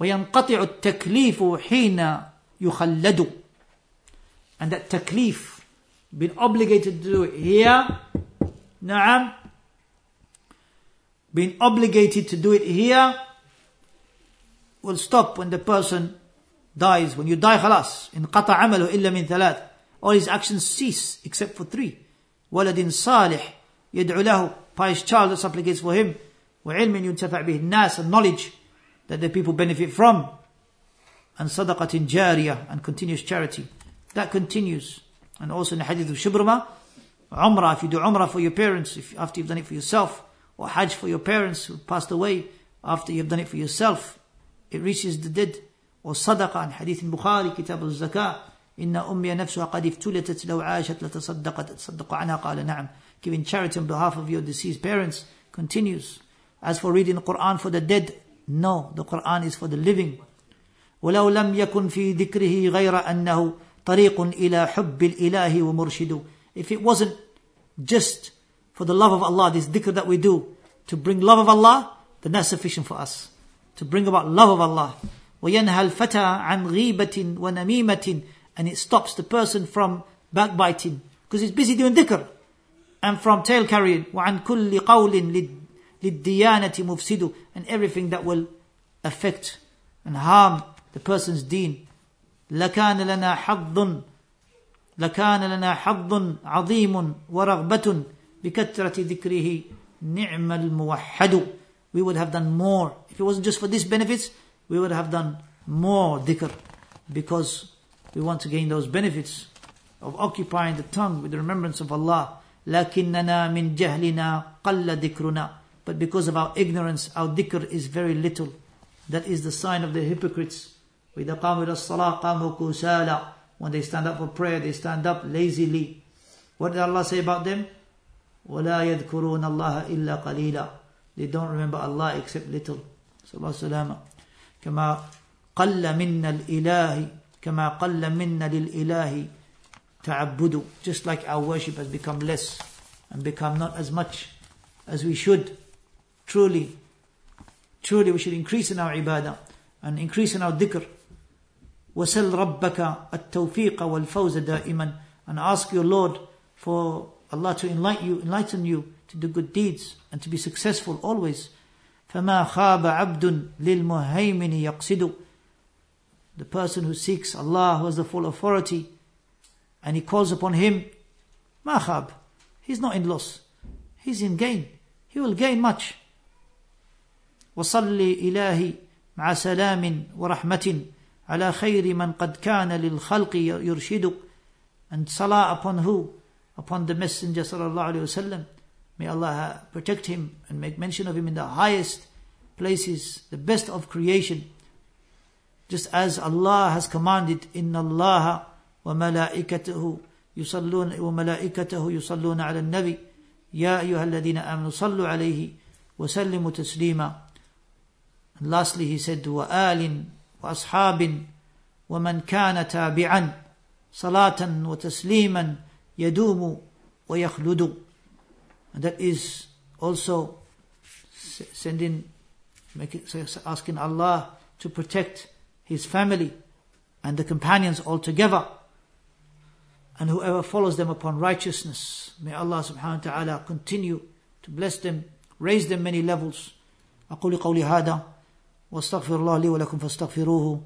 وينقطع التكليف حين يخلد and that taklif been obligated to do it here نعم being obligated to do it here will stop when the person dies. When you die, خلاص. In قطع عمله إلا من ثلاث. All his actions cease except for three. ولد صالح يدعو له. Pious child that supplicates for him. وعلم ينتفع به الناس and knowledge that the people benefit from. And صدقة جارية and continuous charity. That continues. And also in the hadith of Shubrma, Umrah, if you do Umrah for your parents, if, after you've done it for yourself, or Hajj for your parents who passed away after you've done it for yourself, it reaches the dead. Or and Hadith in Bukhari, Kitab al-Zakah, إن أمي نفسها قد افتلتت لو عاشت لتصدقت تصدق عنها قال نعم giving charity on behalf of your deceased parents continues as for reading the Quran for the dead no the Quran is for the living ولو لم يكن في ذكره غير أنه طريق إلى حب الإله ومرشد if it wasn't just for the love of Allah, this dhikr that we do, to bring love of Allah, then that's sufficient for us. To bring about love of Allah. وَيَنْهَى الْفَتَى عَنْ غِيبَةٍ وَنَمِيمَةٍ And it stops the person from backbiting, because he's busy doing dhikr. And from tail carrying. وَعَنْ كُلِّ قَوْلٍ لِلدِّيَانَةِ مُفْسِدُ And everything that will affect and harm the person's deen. لَكَانَ لَنَا حَظٌ لكان لنا حظ عظيم ورغبة بكثرة ذكره نعم الموحد we would have done more if it wasn't just for these benefits we would have done more dhikr because we want to gain those benefits of occupying the tongue with the remembrance of Allah لكننا من جهلنا قل ذكرنا but because of our ignorance our dhikr is very little that is the sign of the hypocrites وإذا قاموا إلى الصلاة قاموا كسالى when they stand up for prayer they stand up lazily what did Allah say about them ولا يذكرون الله إلا قليلا they don't remember Allah except little صلى الله عليه وسلم كما قل منا الإله كما قل منا للإله تعبد just like our worship has become less and become not as much as we should truly truly we should increase in our ibadah and increase in our dhikr وسل ربك التوفيق والفوز دائما and ask your Lord for Allah to enlighten you, enlighten you to do good deeds and to be successful always. فما خاب عبد للمهيمن يقصد The person who seeks Allah who has the full authority and he calls upon him, ما خاب. He's not in loss. He's in gain. He will gain much. وصلي إلهي مع سلام ورحمة على خير من قد كان للخلق يرشد and salah upon who upon the Messenger sallallahu alaihi wasallam. May Allah protect him and make mention of him in the highest places, the best of creation. Just as Allah has commanded, إن الله وملائكته يصلون وملائكته يصلون على النبي يا أيها الذين آمنوا صلوا عليه وسلموا تسليما. And lastly he said وآل وأصحاب ومن كان تابعا صلاة وتسليما يدوم ويخلد and that is also sending making, asking Allah to protect his family and the companions altogether and whoever follows them upon righteousness may Allah subhanahu wa ta'ala continue to bless them raise them many levels أقول قولي هذا واستغفر الله لي ولكم فاستغفروه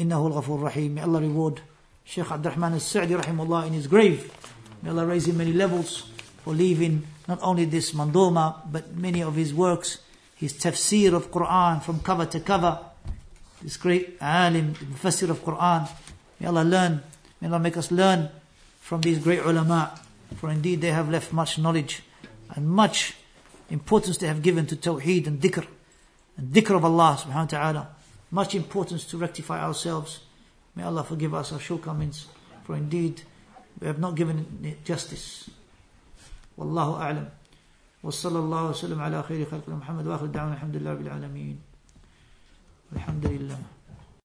إنه الغفور الرحيم may Allah reward Sheikh Abdurrahman al-Sa'di rahimahullah in his grave. May Allah raise him many levels for leaving not only this mandoma, but many of his works, his tafsir of Quran from cover to cover, this great alim, the mufassir of Quran. May Allah learn, may Allah make us learn from these great ulama, for indeed they have left much knowledge and much importance they have given to tawheed and dhikr, and dhikr of Allah subhanahu wa ta'ala. Much importance to rectify ourselves May Allah forgive us our shortcomings, for indeed we have not given it justice. والله أعلم وصلى الله وسلم على خير خلق محمد وآخر دعوانا الحمد لله رب العالمين الحمد لله